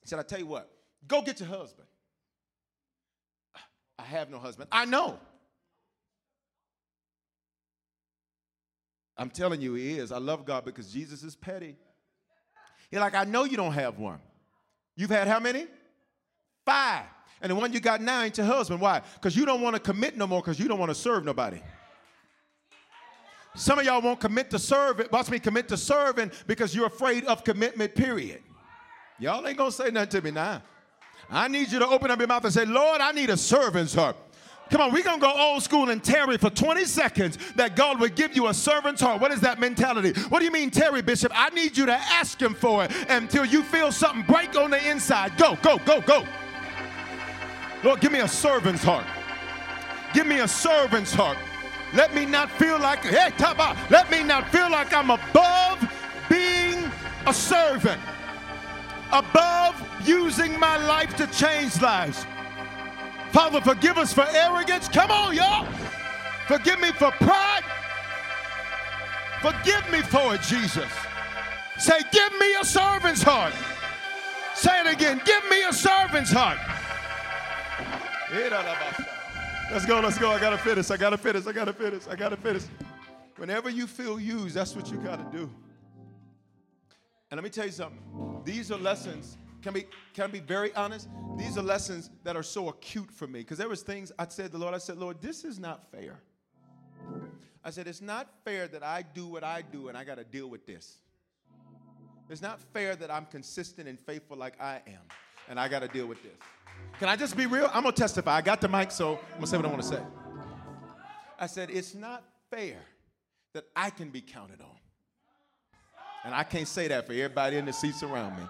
He said, I tell you what, go get your husband. I have no husband. I know. I'm telling you, he is. I love God because Jesus is petty. You're like, I know you don't have one. You've had how many? Five. And the one you got now ain't your husband. Why? Because you don't want to commit no more because you don't want to serve nobody. Some of y'all won't commit to serving. Watch me commit to serving because you're afraid of commitment, period. Y'all ain't gonna say nothing to me now. I need you to open up your mouth and say, Lord, I need a servant's heart. Come on, we're going to go old school and tarry for 20 seconds that God would give you a servant's heart. What is that mentality? What do you mean, tarry, Bishop? I need you to ask Him for it until you feel something break on the inside. Go, go, go, go. Lord, give me a servant's heart. Give me a servant's heart. Let me not feel like, hey, Taba, let me not feel like I'm above being a servant above using my life to change lives. Father, forgive us for arrogance. Come on, y'all. Forgive me for pride. Forgive me for it, Jesus. Say, give me a servant's heart. Say it again. Give me a servant's heart. Let's go, let's go. I gotta finish. I gotta finish. I gotta finish. I gotta finish. Whenever you feel used, that's what you gotta do. And let me tell you something. These are lessons. Can be can I be very honest? These are lessons that are so acute for me because there was things I said to the Lord. I said, Lord, this is not fair. I said, it's not fair that I do what I do and I got to deal with this. It's not fair that I'm consistent and faithful like I am and I got to deal with this. Can I just be real? I'm to testify. I got the mic, so I'm to say what I want to say. I said, it's not fair that I can be counted on. And I can't say that for everybody in the seats around me.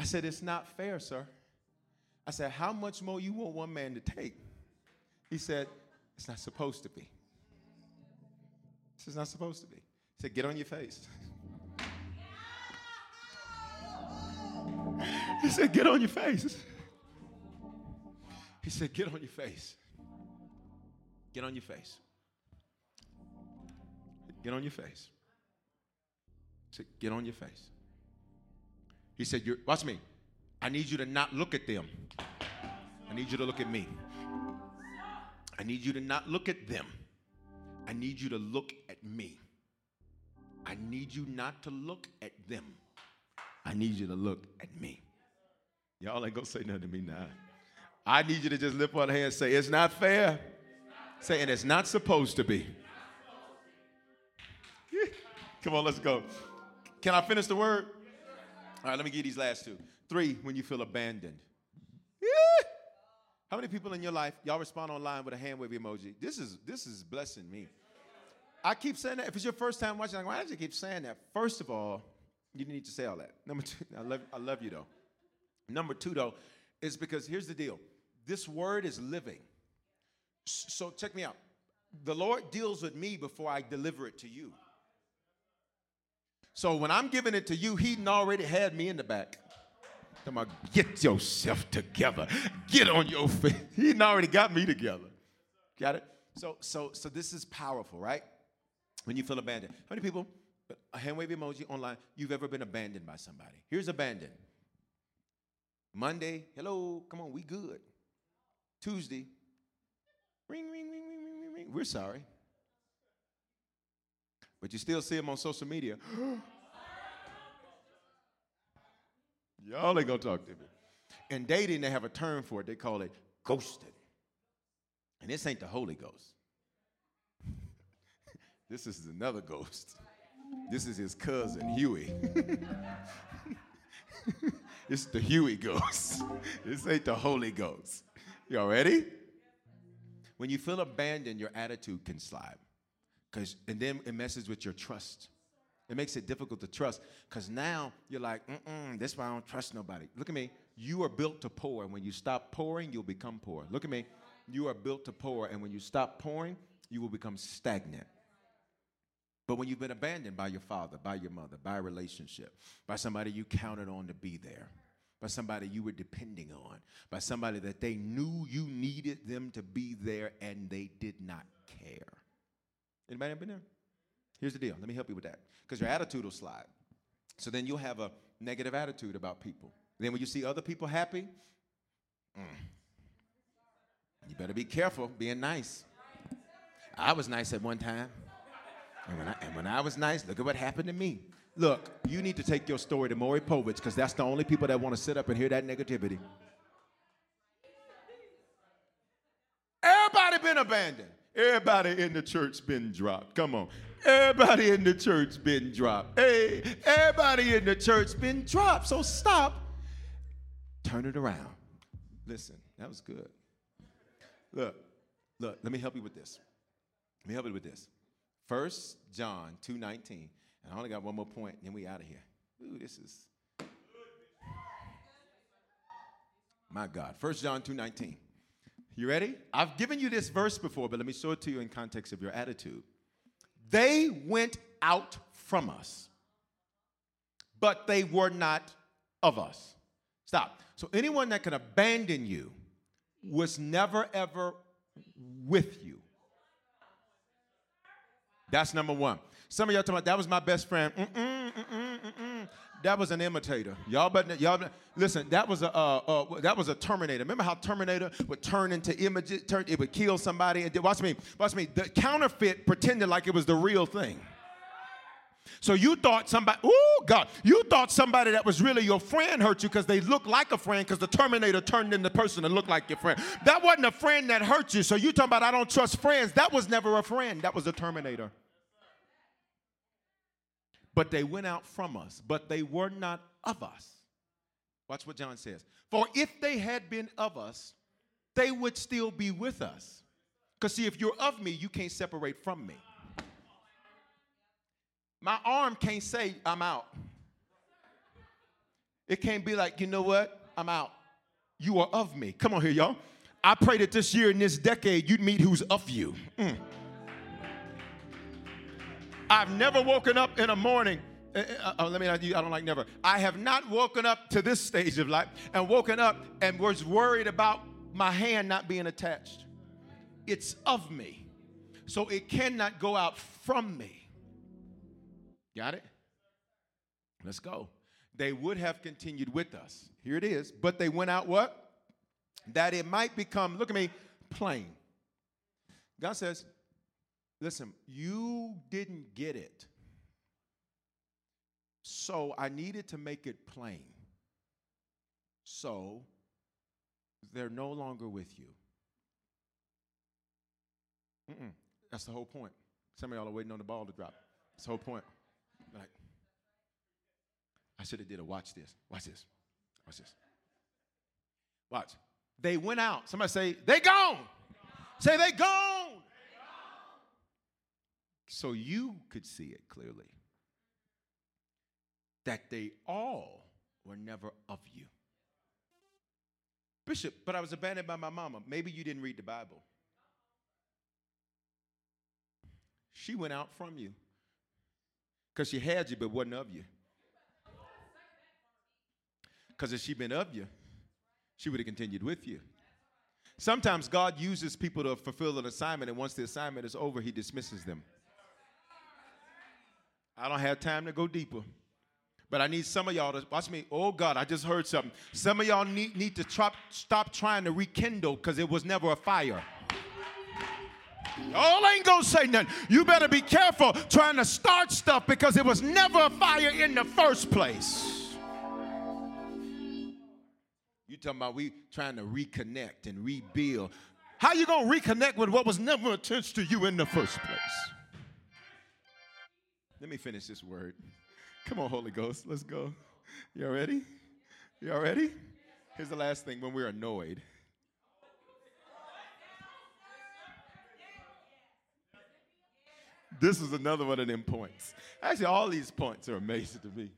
I said, It's not fair, sir. I said, How much more you want one man to take? He said, It's not supposed to be. It's not supposed to be. He said, Get on your face. he said, Get on your face. He said, Get on your face. Get on your face. Get on your face. Say, get on your face. He said, You're, watch me. I need you to not look at them. I need you to look at me. I need you to not look at them. I need you to look at me. I need you not to look at them. I need you to look at me. Y'all ain't gonna say nothing to me now. I need you to just lift one hand and say, It's not fair. Saying it's not supposed to be. Come on, let's go. Can I finish the word? All right, let me give these last two. Three, when you feel abandoned. How many people in your life y'all respond online with a hand wave emoji? This is this is blessing me. I keep saying that. If it's your first time watching, I'm like, why did you keep saying that? First of all, you need to say all that. Number two, I love, I love you though. Number two though, is because here's the deal. This word is living. So check me out. The Lord deals with me before I deliver it to you. So when I'm giving it to you, He already had me in the back. Come on, get yourself together. Get on your feet. He already got me together. Got it? So, so, so this is powerful, right? When you feel abandoned. How many people, a hand wave emoji online, you've ever been abandoned by somebody? Here's abandoned. Monday, hello, come on, we good. Tuesday, ring, ring, ring, ring, ring, ring, ring. We're sorry. But you still see them on social media. Y'all ain't gonna talk to me. In dating, they have a term for it. They call it ghosted. And this ain't the Holy Ghost. this is another ghost. This is his cousin, Huey. it's the Huey ghost. This ain't the Holy Ghost. Y'all ready? When you feel abandoned, your attitude can slide. Cause, and then it messes with your trust. It makes it difficult to trust because now you're like, mm-mm, this why I don't trust nobody. Look at me. You are built to pour, and when you stop pouring, you'll become poor. Look at me. You are built to pour, and when you stop pouring, you will become stagnant. But when you've been abandoned by your father, by your mother, by a relationship, by somebody you counted on to be there, by somebody you were depending on, by somebody that they knew you needed them to be there and they did not care. Anybody been there? Here's the deal. Let me help you with that. Because your attitude will slide. So then you'll have a negative attitude about people. Then when you see other people happy, mm, you better be careful being nice. I was nice at one time. And when, I, and when I was nice, look at what happened to me. Look, you need to take your story to Maury Povich because that's the only people that want to sit up and hear that negativity. Everybody been abandoned. Everybody in the church been dropped. Come on. Everybody in the church been dropped. Hey, everybody in the church been dropped. So stop. Turn it around. Listen, that was good. Look, look, let me help you with this. Let me help you with this. First John 2:19. And I only got one more point, and then we out of here. Ooh, this is my God. First John 2:19. You ready? I've given you this verse before, but let me show it to you in context of your attitude. They went out from us, but they were not of us. Stop. So anyone that can abandon you was never ever with you. That's number one. Some of y'all talking about that was my best friend. Mm-mm, mm-mm, mm-mm. That was an imitator. Y'all, but y'all listen. That was a uh, uh, that was a Terminator. Remember how Terminator would turn into images? Turn it would kill somebody. And watch me, watch me. The counterfeit pretended like it was the real thing. So you thought somebody, oh God, you thought somebody that was really your friend hurt you because they looked like a friend because the Terminator turned into the person that looked like your friend. That wasn't a friend that hurt you. So you talking about I don't trust friends. That was never a friend. That was a Terminator. But they went out from us, but they were not of us. Watch what John says. For if they had been of us, they would still be with us. Because, see, if you're of me, you can't separate from me. My arm can't say, I'm out. It can't be like, you know what? I'm out. You are of me. Come on here, y'all. I pray that this year in this decade you'd meet who's of you. Mm. I've never woken up in a morning. Uh, uh, uh, let me I don't like never. I have not woken up to this stage of life and woken up and was worried about my hand not being attached. It's of me. So it cannot go out from me. Got it? Let's go. They would have continued with us. Here it is. But they went out what? That it might become, look at me, plain. God says, Listen, you didn't get it. So I needed to make it plain. So they're no longer with you. Mm-mm. That's the whole point. Some of y'all are waiting on the ball to drop. That's the whole point. Like, I should have did a watch this. Watch this. Watch this. Watch. They went out. Somebody say, they gone. Say, they gone. So you could see it clearly that they all were never of you. Bishop, but I was abandoned by my mama. Maybe you didn't read the Bible. She went out from you because she had you but wasn't of you. Because if she'd been of you, she would have continued with you. Sometimes God uses people to fulfill an assignment, and once the assignment is over, He dismisses them. I don't have time to go deeper. But I need some of y'all to watch me. Oh God, I just heard something. Some of y'all need, need to stop trying to rekindle because it was never a fire. Y'all ain't gonna say nothing. You better be careful trying to start stuff because it was never a fire in the first place. You talking about we trying to reconnect and rebuild. How you gonna reconnect with what was never attached to you in the first place? Let me finish this word. Come on, Holy Ghost, let's go. Y'all ready? Y'all ready? Here's the last thing when we're annoyed. This is another one of them points. Actually, all these points are amazing to me.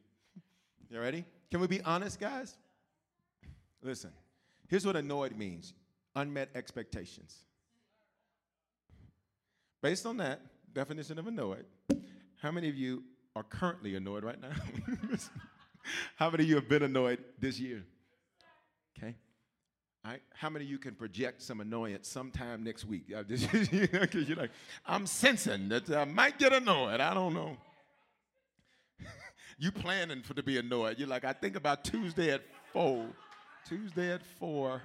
You ready? Can we be honest, guys? Listen, here's what annoyed means unmet expectations. Based on that definition of annoyed, how many of you are currently annoyed right now? How many of you have been annoyed this year? Okay. Right. How many of you can project some annoyance sometime next week? Because you're like, I'm sensing that I might get annoyed. I don't know. you planning for to be annoyed. You're like, I think about Tuesday at four. Tuesday at four.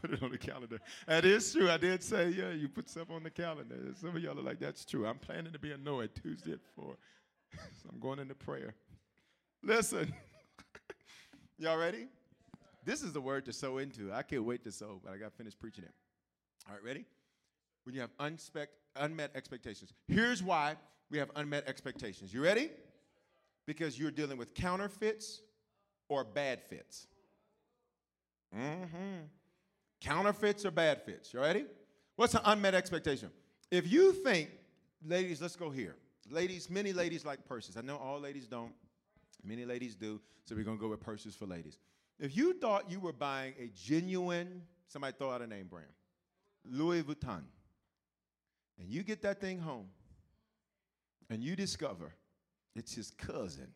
Put it on the calendar. That is true. I did say, yeah, you put stuff on the calendar. Some of y'all are like, that's true. I'm planning to be annoyed Tuesday at 4. so I'm going into prayer. Listen, y'all ready? This is the word to sow into. I can't wait to sow, but I got to finish preaching it. All right, ready? When you have unspect, unmet expectations. Here's why we have unmet expectations. You ready? Because you're dealing with counterfeits or bad fits. Mm-hmm. Counterfeits or bad fits? You ready? What's an unmet expectation? If you think, ladies, let's go here. Ladies, many ladies like purses. I know all ladies don't. Many ladies do. So we're gonna go with purses for ladies. If you thought you were buying a genuine, somebody throw out a name brand, Louis Vuitton, and you get that thing home, and you discover it's his cousin,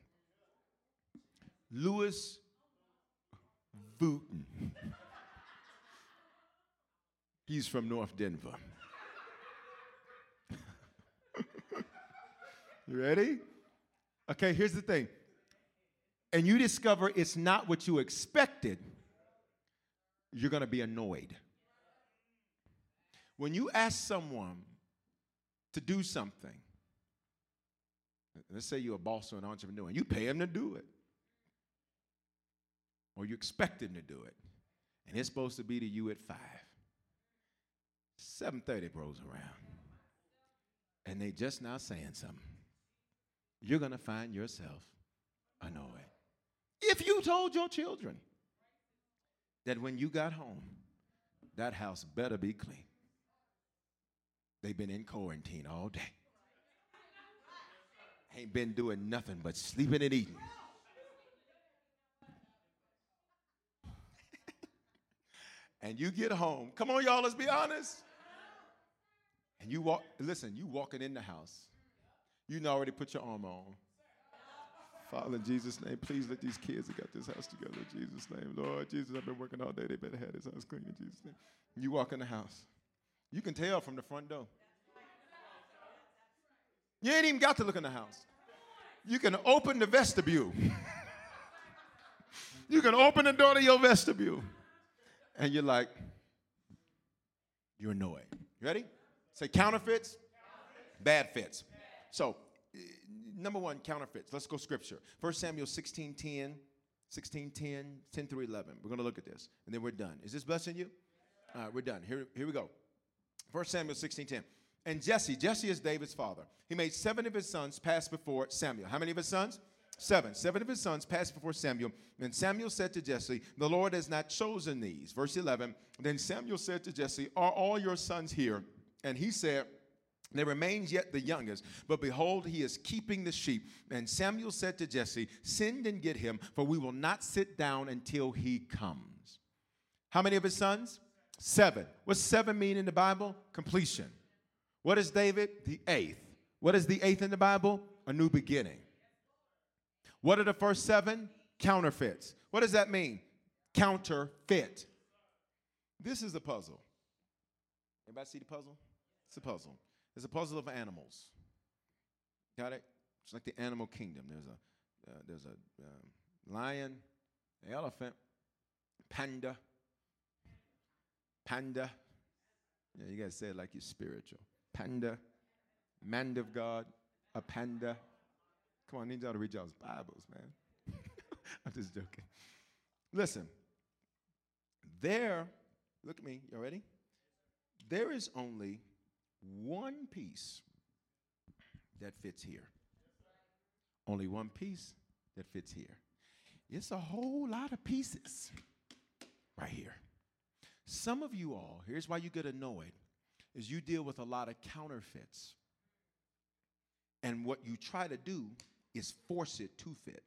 Louis Vuitton. He's from North Denver. you ready? Okay, here's the thing. And you discover it's not what you expected, you're going to be annoyed. When you ask someone to do something, let's say you're a boss or an entrepreneur, and you pay him to do it, or you expect him to do it, and it's supposed to be to you at five. 7:30 rolls around, and they just now saying something. You're gonna find yourself annoyed. If you told your children that when you got home, that house better be clean. They've been in quarantine all day. Ain't been doing nothing but sleeping and eating. and you get home. Come on, y'all, let's be honest. And you walk, listen, you walking in the house. You already put your armor on. Father, in Jesus' name, please let these kids that got this house together in Jesus' name. Lord Jesus, I've been working all day. They better have this house clean in Jesus' name. You walk in the house. You can tell from the front door. You ain't even got to look in the house. You can open the vestibule. you can open the door to your vestibule. And you're like, you're annoyed. You ready? Say counterfeits, bad fits. So, eh, number one, counterfeits. Let's go scripture. 1 Samuel 16 10, 16 10, 10 through 11. We're going to look at this, and then we're done. Is this blessing you? All right, we're done. Here, here we go. 1 Samuel 16 10. And Jesse, Jesse is David's father. He made seven of his sons pass before Samuel. How many of his sons? Seven. Seven of his sons passed before Samuel. And Samuel said to Jesse, The Lord has not chosen these. Verse 11. Then Samuel said to Jesse, Are all your sons here? And he said, there remains yet the youngest, but behold, he is keeping the sheep. And Samuel said to Jesse, Send and get him, for we will not sit down until he comes. How many of his sons? Seven. What's seven mean in the Bible? Completion. What is David? The eighth. What is the eighth in the Bible? A new beginning. What are the first seven? Counterfeits. What does that mean? Counterfeit. This is the puzzle. Everybody see the puzzle? It's a puzzle. It's a puzzle of animals. Got it? It's like the animal kingdom. There's a uh, there's a um, lion, an elephant, panda, panda. Yeah, you guys say it like you're spiritual. Panda, man of God, a panda. Come on, I need y'all to read y'all's Bibles, man. I'm just joking. Listen, there, look at me, you ready? There is only one piece that fits here. Only one piece that fits here. It's a whole lot of pieces right here. Some of you all, here's why you get annoyed, is you deal with a lot of counterfeits. And what you try to do is force it to fit.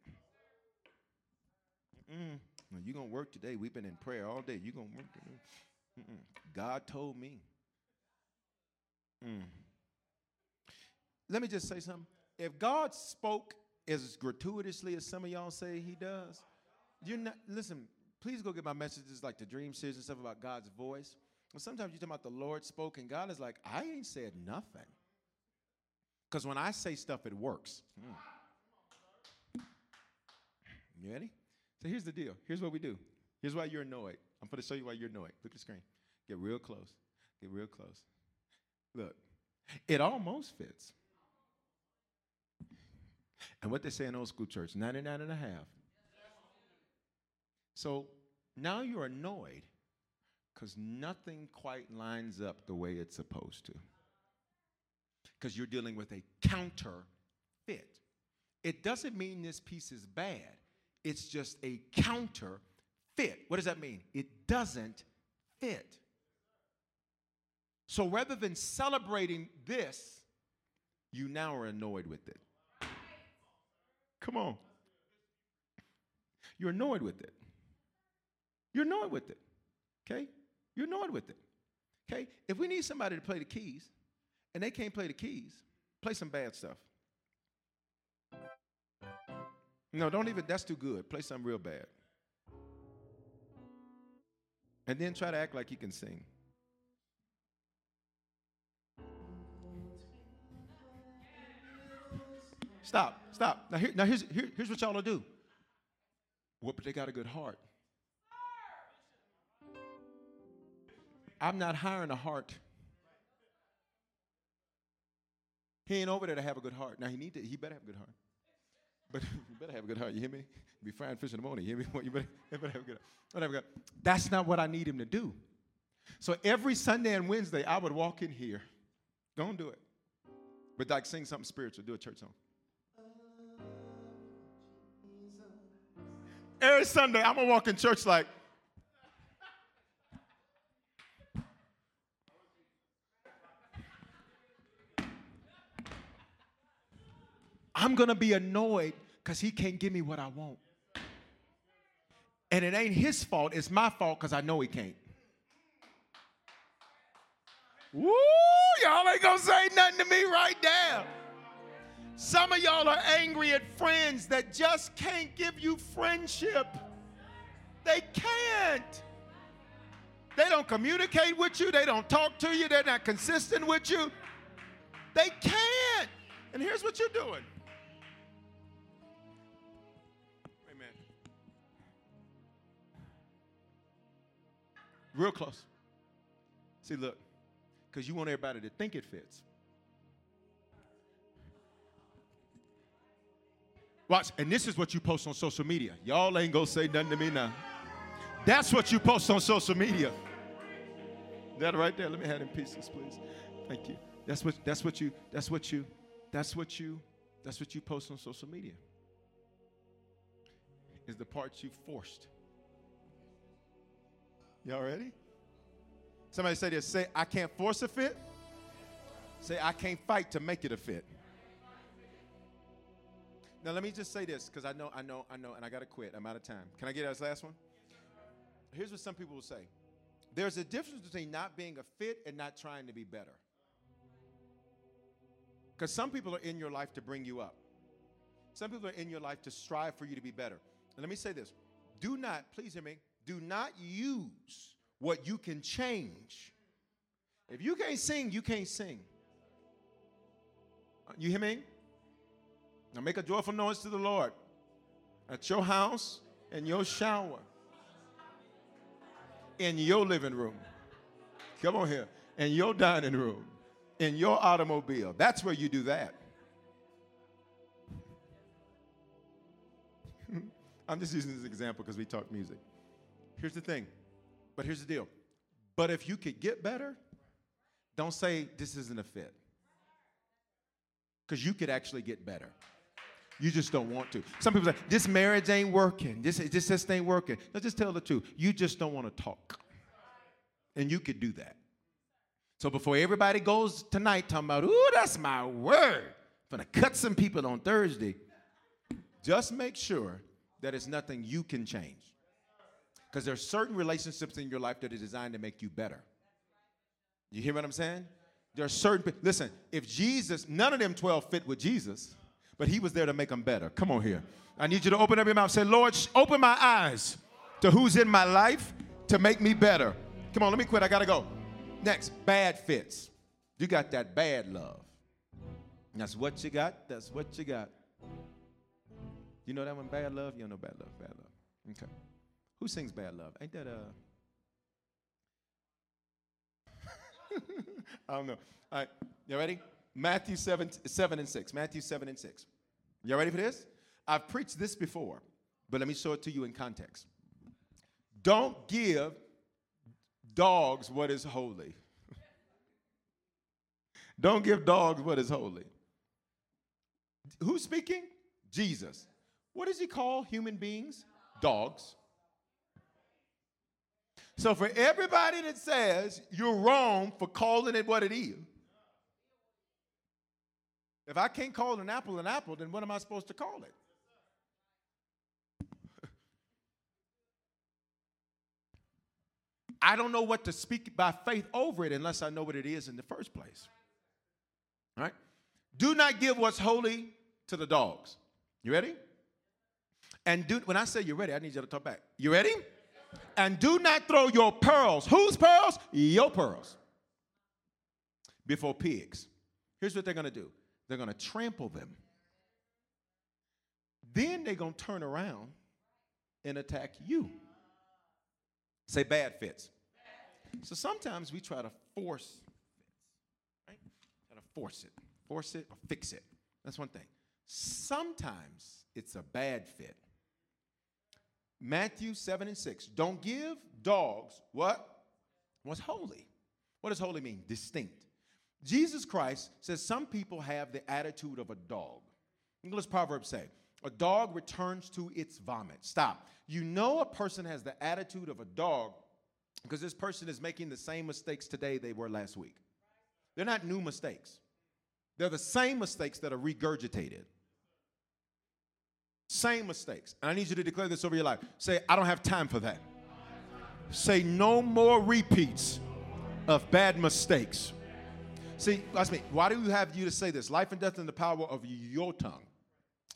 Mm-mm. You're going to work today. We've been in prayer all day. You're going to work today. Mm-mm. God told me. Mm. Let me just say something. If God spoke as gratuitously as some of y'all say he does, you're not, listen, please go get my messages like the dream series and stuff about God's voice. And sometimes you talk about the Lord spoke, and God is like, I ain't said nothing. Because when I say stuff, it works. Mm. You ready? So here's the deal. Here's what we do. Here's why you're annoyed. I'm going to show you why you're annoyed. Look at the screen. Get real close. Get real close. Look, it almost fits. And what they say in old school church 99 and a half. So now you're annoyed because nothing quite lines up the way it's supposed to. Because you're dealing with a counterfeit. It doesn't mean this piece is bad, it's just a counterfeit. What does that mean? It doesn't fit. So rather than celebrating this, you now are annoyed with it. Come on. You're annoyed with it. You're annoyed with it. Okay? You're annoyed with it. Okay? If we need somebody to play the keys and they can't play the keys, play some bad stuff. No, don't even, that's too good. Play something real bad. And then try to act like you can sing. Stop, stop. Now, here, now here's, here, here's what y'all will do. What, but they got a good heart. I'm not hiring a heart. He ain't over there to have a good heart. Now he need to, he better have a good heart. But you better have a good heart. You hear me? Be frying fish in the morning. You hear me? You better, you better have a good heart. Whatever. That's not what I need him to do. So every Sunday and Wednesday, I would walk in here. Don't do it. But like sing something spiritual. Do a church song. Every Sunday, I'm gonna walk in church like, I'm gonna be annoyed because he can't give me what I want. And it ain't his fault, it's my fault because I know he can't. Woo! Y'all ain't gonna say nothing to me right now. Some of y'all are angry at friends that just can't give you friendship. They can't. They don't communicate with you, they don't talk to you, they're not consistent with you. They can't. And here's what you're doing. Amen. Real close. See, look, because you want everybody to think it fits. Watch, and this is what you post on social media. Y'all ain't gonna say nothing to me now. That's what you post on social media. That right there. Let me have in pieces, please. Thank you. That's what that's what you that's what you that's what you that's what you post on social media. is the parts you forced. Y'all ready? Somebody say this. Say, I can't force a fit. Say, I can't fight to make it a fit. Now let me just say this, because I know, I know, I know, and I gotta quit. I'm out of time. Can I get this last one? Here's what some people will say. There's a difference between not being a fit and not trying to be better. Because some people are in your life to bring you up. Some people are in your life to strive for you to be better. And let me say this do not, please hear me, do not use what you can change. If you can't sing, you can't sing. You hear me? Now make a joyful noise to the Lord at your house, in your shower, in your living room. Come on here. In your dining room, in your automobile. That's where you do that. I'm just using this example because we talk music. Here's the thing, but here's the deal. But if you could get better, don't say this isn't a fit. Because you could actually get better. You just don't want to. Some people say, this marriage ain't working. This, this just ain't working. Let's just tell the truth. You just don't want to talk. And you could do that. So before everybody goes tonight talking about, ooh, that's my word. I'm gonna cut some people on Thursday. Just make sure that it's nothing you can change. Because there's certain relationships in your life that are designed to make you better. You hear what I'm saying? There are certain, listen, if Jesus, none of them 12 fit with Jesus, but he was there to make them better. Come on here. I need you to open up your mouth. Say, Lord, open my eyes to who's in my life to make me better. Come on, let me quit. I got to go. Next, bad fits. You got that bad love. That's what you got. That's what you got. You know that one, bad love? You don't know bad love. Bad love. Okay. Who sings bad love? Ain't that uh I don't know. All right, you ready? Matthew 7, 7 and 6. Matthew 7 and 6. Y'all ready for this? I've preached this before, but let me show it to you in context. Don't give dogs what is holy. Don't give dogs what is holy. Who's speaking? Jesus. What does he call human beings? Dogs. So for everybody that says you're wrong for calling it what it is, if I can't call an apple an apple, then what am I supposed to call it? I don't know what to speak by faith over it unless I know what it is in the first place. All right? Do not give what's holy to the dogs. You ready? And do when I say you're ready, I need you to talk back. You ready? And do not throw your pearls. Whose pearls? Your pearls. Before pigs. Here's what they're going to do they're going to trample them. Then they're going to turn around and attack you. Say bad fits. So sometimes we try to force fits, right? Try to force it, force it or fix it. That's one thing. Sometimes it's a bad fit. Matthew 7 and 6. Don't give dogs what? What's holy. What does holy mean? Distinct. Jesus Christ says some people have the attitude of a dog. English proverb say, a dog returns to its vomit. Stop. You know a person has the attitude of a dog because this person is making the same mistakes today they were last week. They're not new mistakes. They're the same mistakes that are regurgitated. Same mistakes. And I need you to declare this over your life. Say, I don't have time for that. Say, no more repeats of bad mistakes. See, ask me, why do you have you to say this? Life and death in the power of your tongue.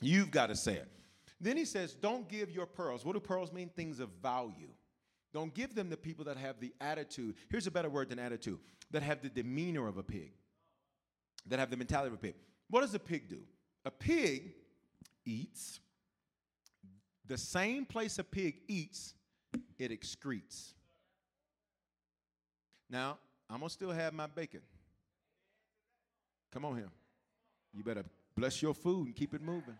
You've got to say it. Then he says, don't give your pearls. What do pearls mean? Things of value. Don't give them to people that have the attitude. Here's a better word than attitude that have the demeanor of a pig, that have the mentality of a pig. What does a pig do? A pig eats, the same place a pig eats, it excretes. Now, I'm going to still have my bacon. Come on here. You better bless your food and keep it moving.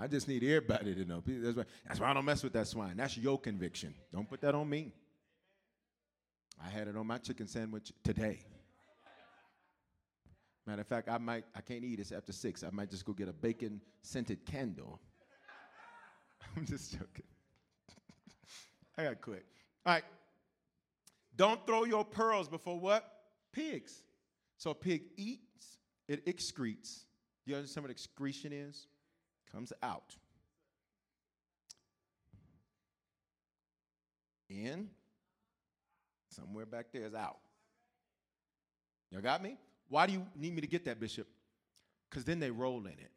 I just need everybody to know. That's why, that's why I don't mess with that swine. That's your conviction. Don't put that on me. I had it on my chicken sandwich today. Matter of fact, I might, I can't eat this after six. I might just go get a bacon scented candle. I'm just joking. I got to quit. All right. Don't throw your pearls before what? Pigs. So a pig eats, it excretes. Do you understand what excretion is? Comes out. In. Somewhere back there is out. Y'all got me? Why do you need me to get that, Bishop? Because then they roll in it.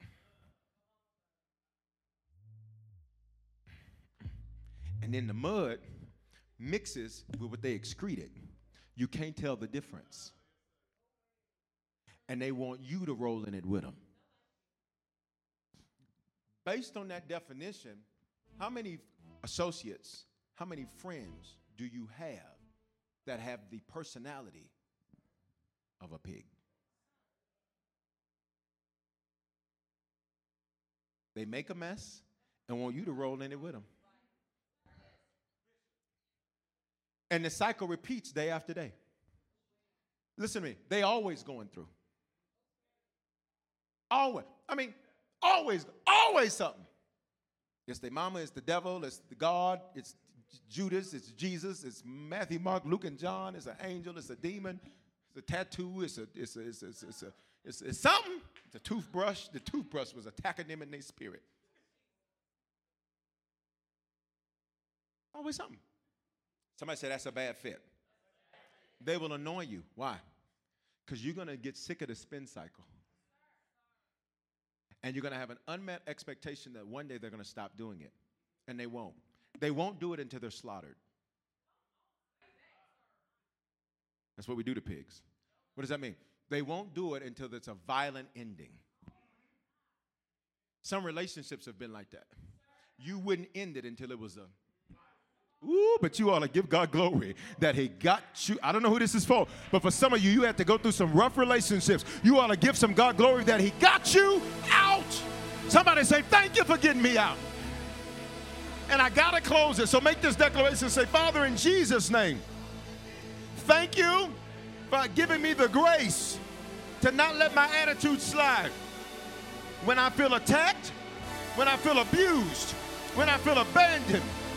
And then the mud mixes with what they excreted. You can't tell the difference. And they want you to roll in it with them. Based on that definition, how many associates, how many friends do you have that have the personality of a pig? They make a mess and want you to roll in it with them. And the cycle repeats day after day. Listen to me, they always going through. Always. I mean, always, always something. It's the mama, it's the devil, it's the God, it's Judas, it's Jesus, it's Matthew, Mark, Luke, and John, it's an angel, it's a demon, it's a tattoo, it's a, it's a, it's a, it's a, it's, it's, it's something. It's a toothbrush. The toothbrush was attacking them in their spirit. Always something. Somebody said that's a bad fit. They will annoy you. Why? Because you're going to get sick of the spin cycle. And you're going to have an unmet expectation that one day they're going to stop doing it. And they won't. They won't do it until they're slaughtered. That's what we do to pigs. What does that mean? They won't do it until it's a violent ending. Some relationships have been like that. You wouldn't end it until it was a Ooh, but you ought to give God glory that He got you. I don't know who this is for, but for some of you, you had to go through some rough relationships. You ought to give some God glory that He got you out. Somebody say, Thank you for getting me out. And I got to close it. So make this declaration say, Father, in Jesus' name, thank you for giving me the grace to not let my attitude slide. When I feel attacked, when I feel abused, when I feel abandoned,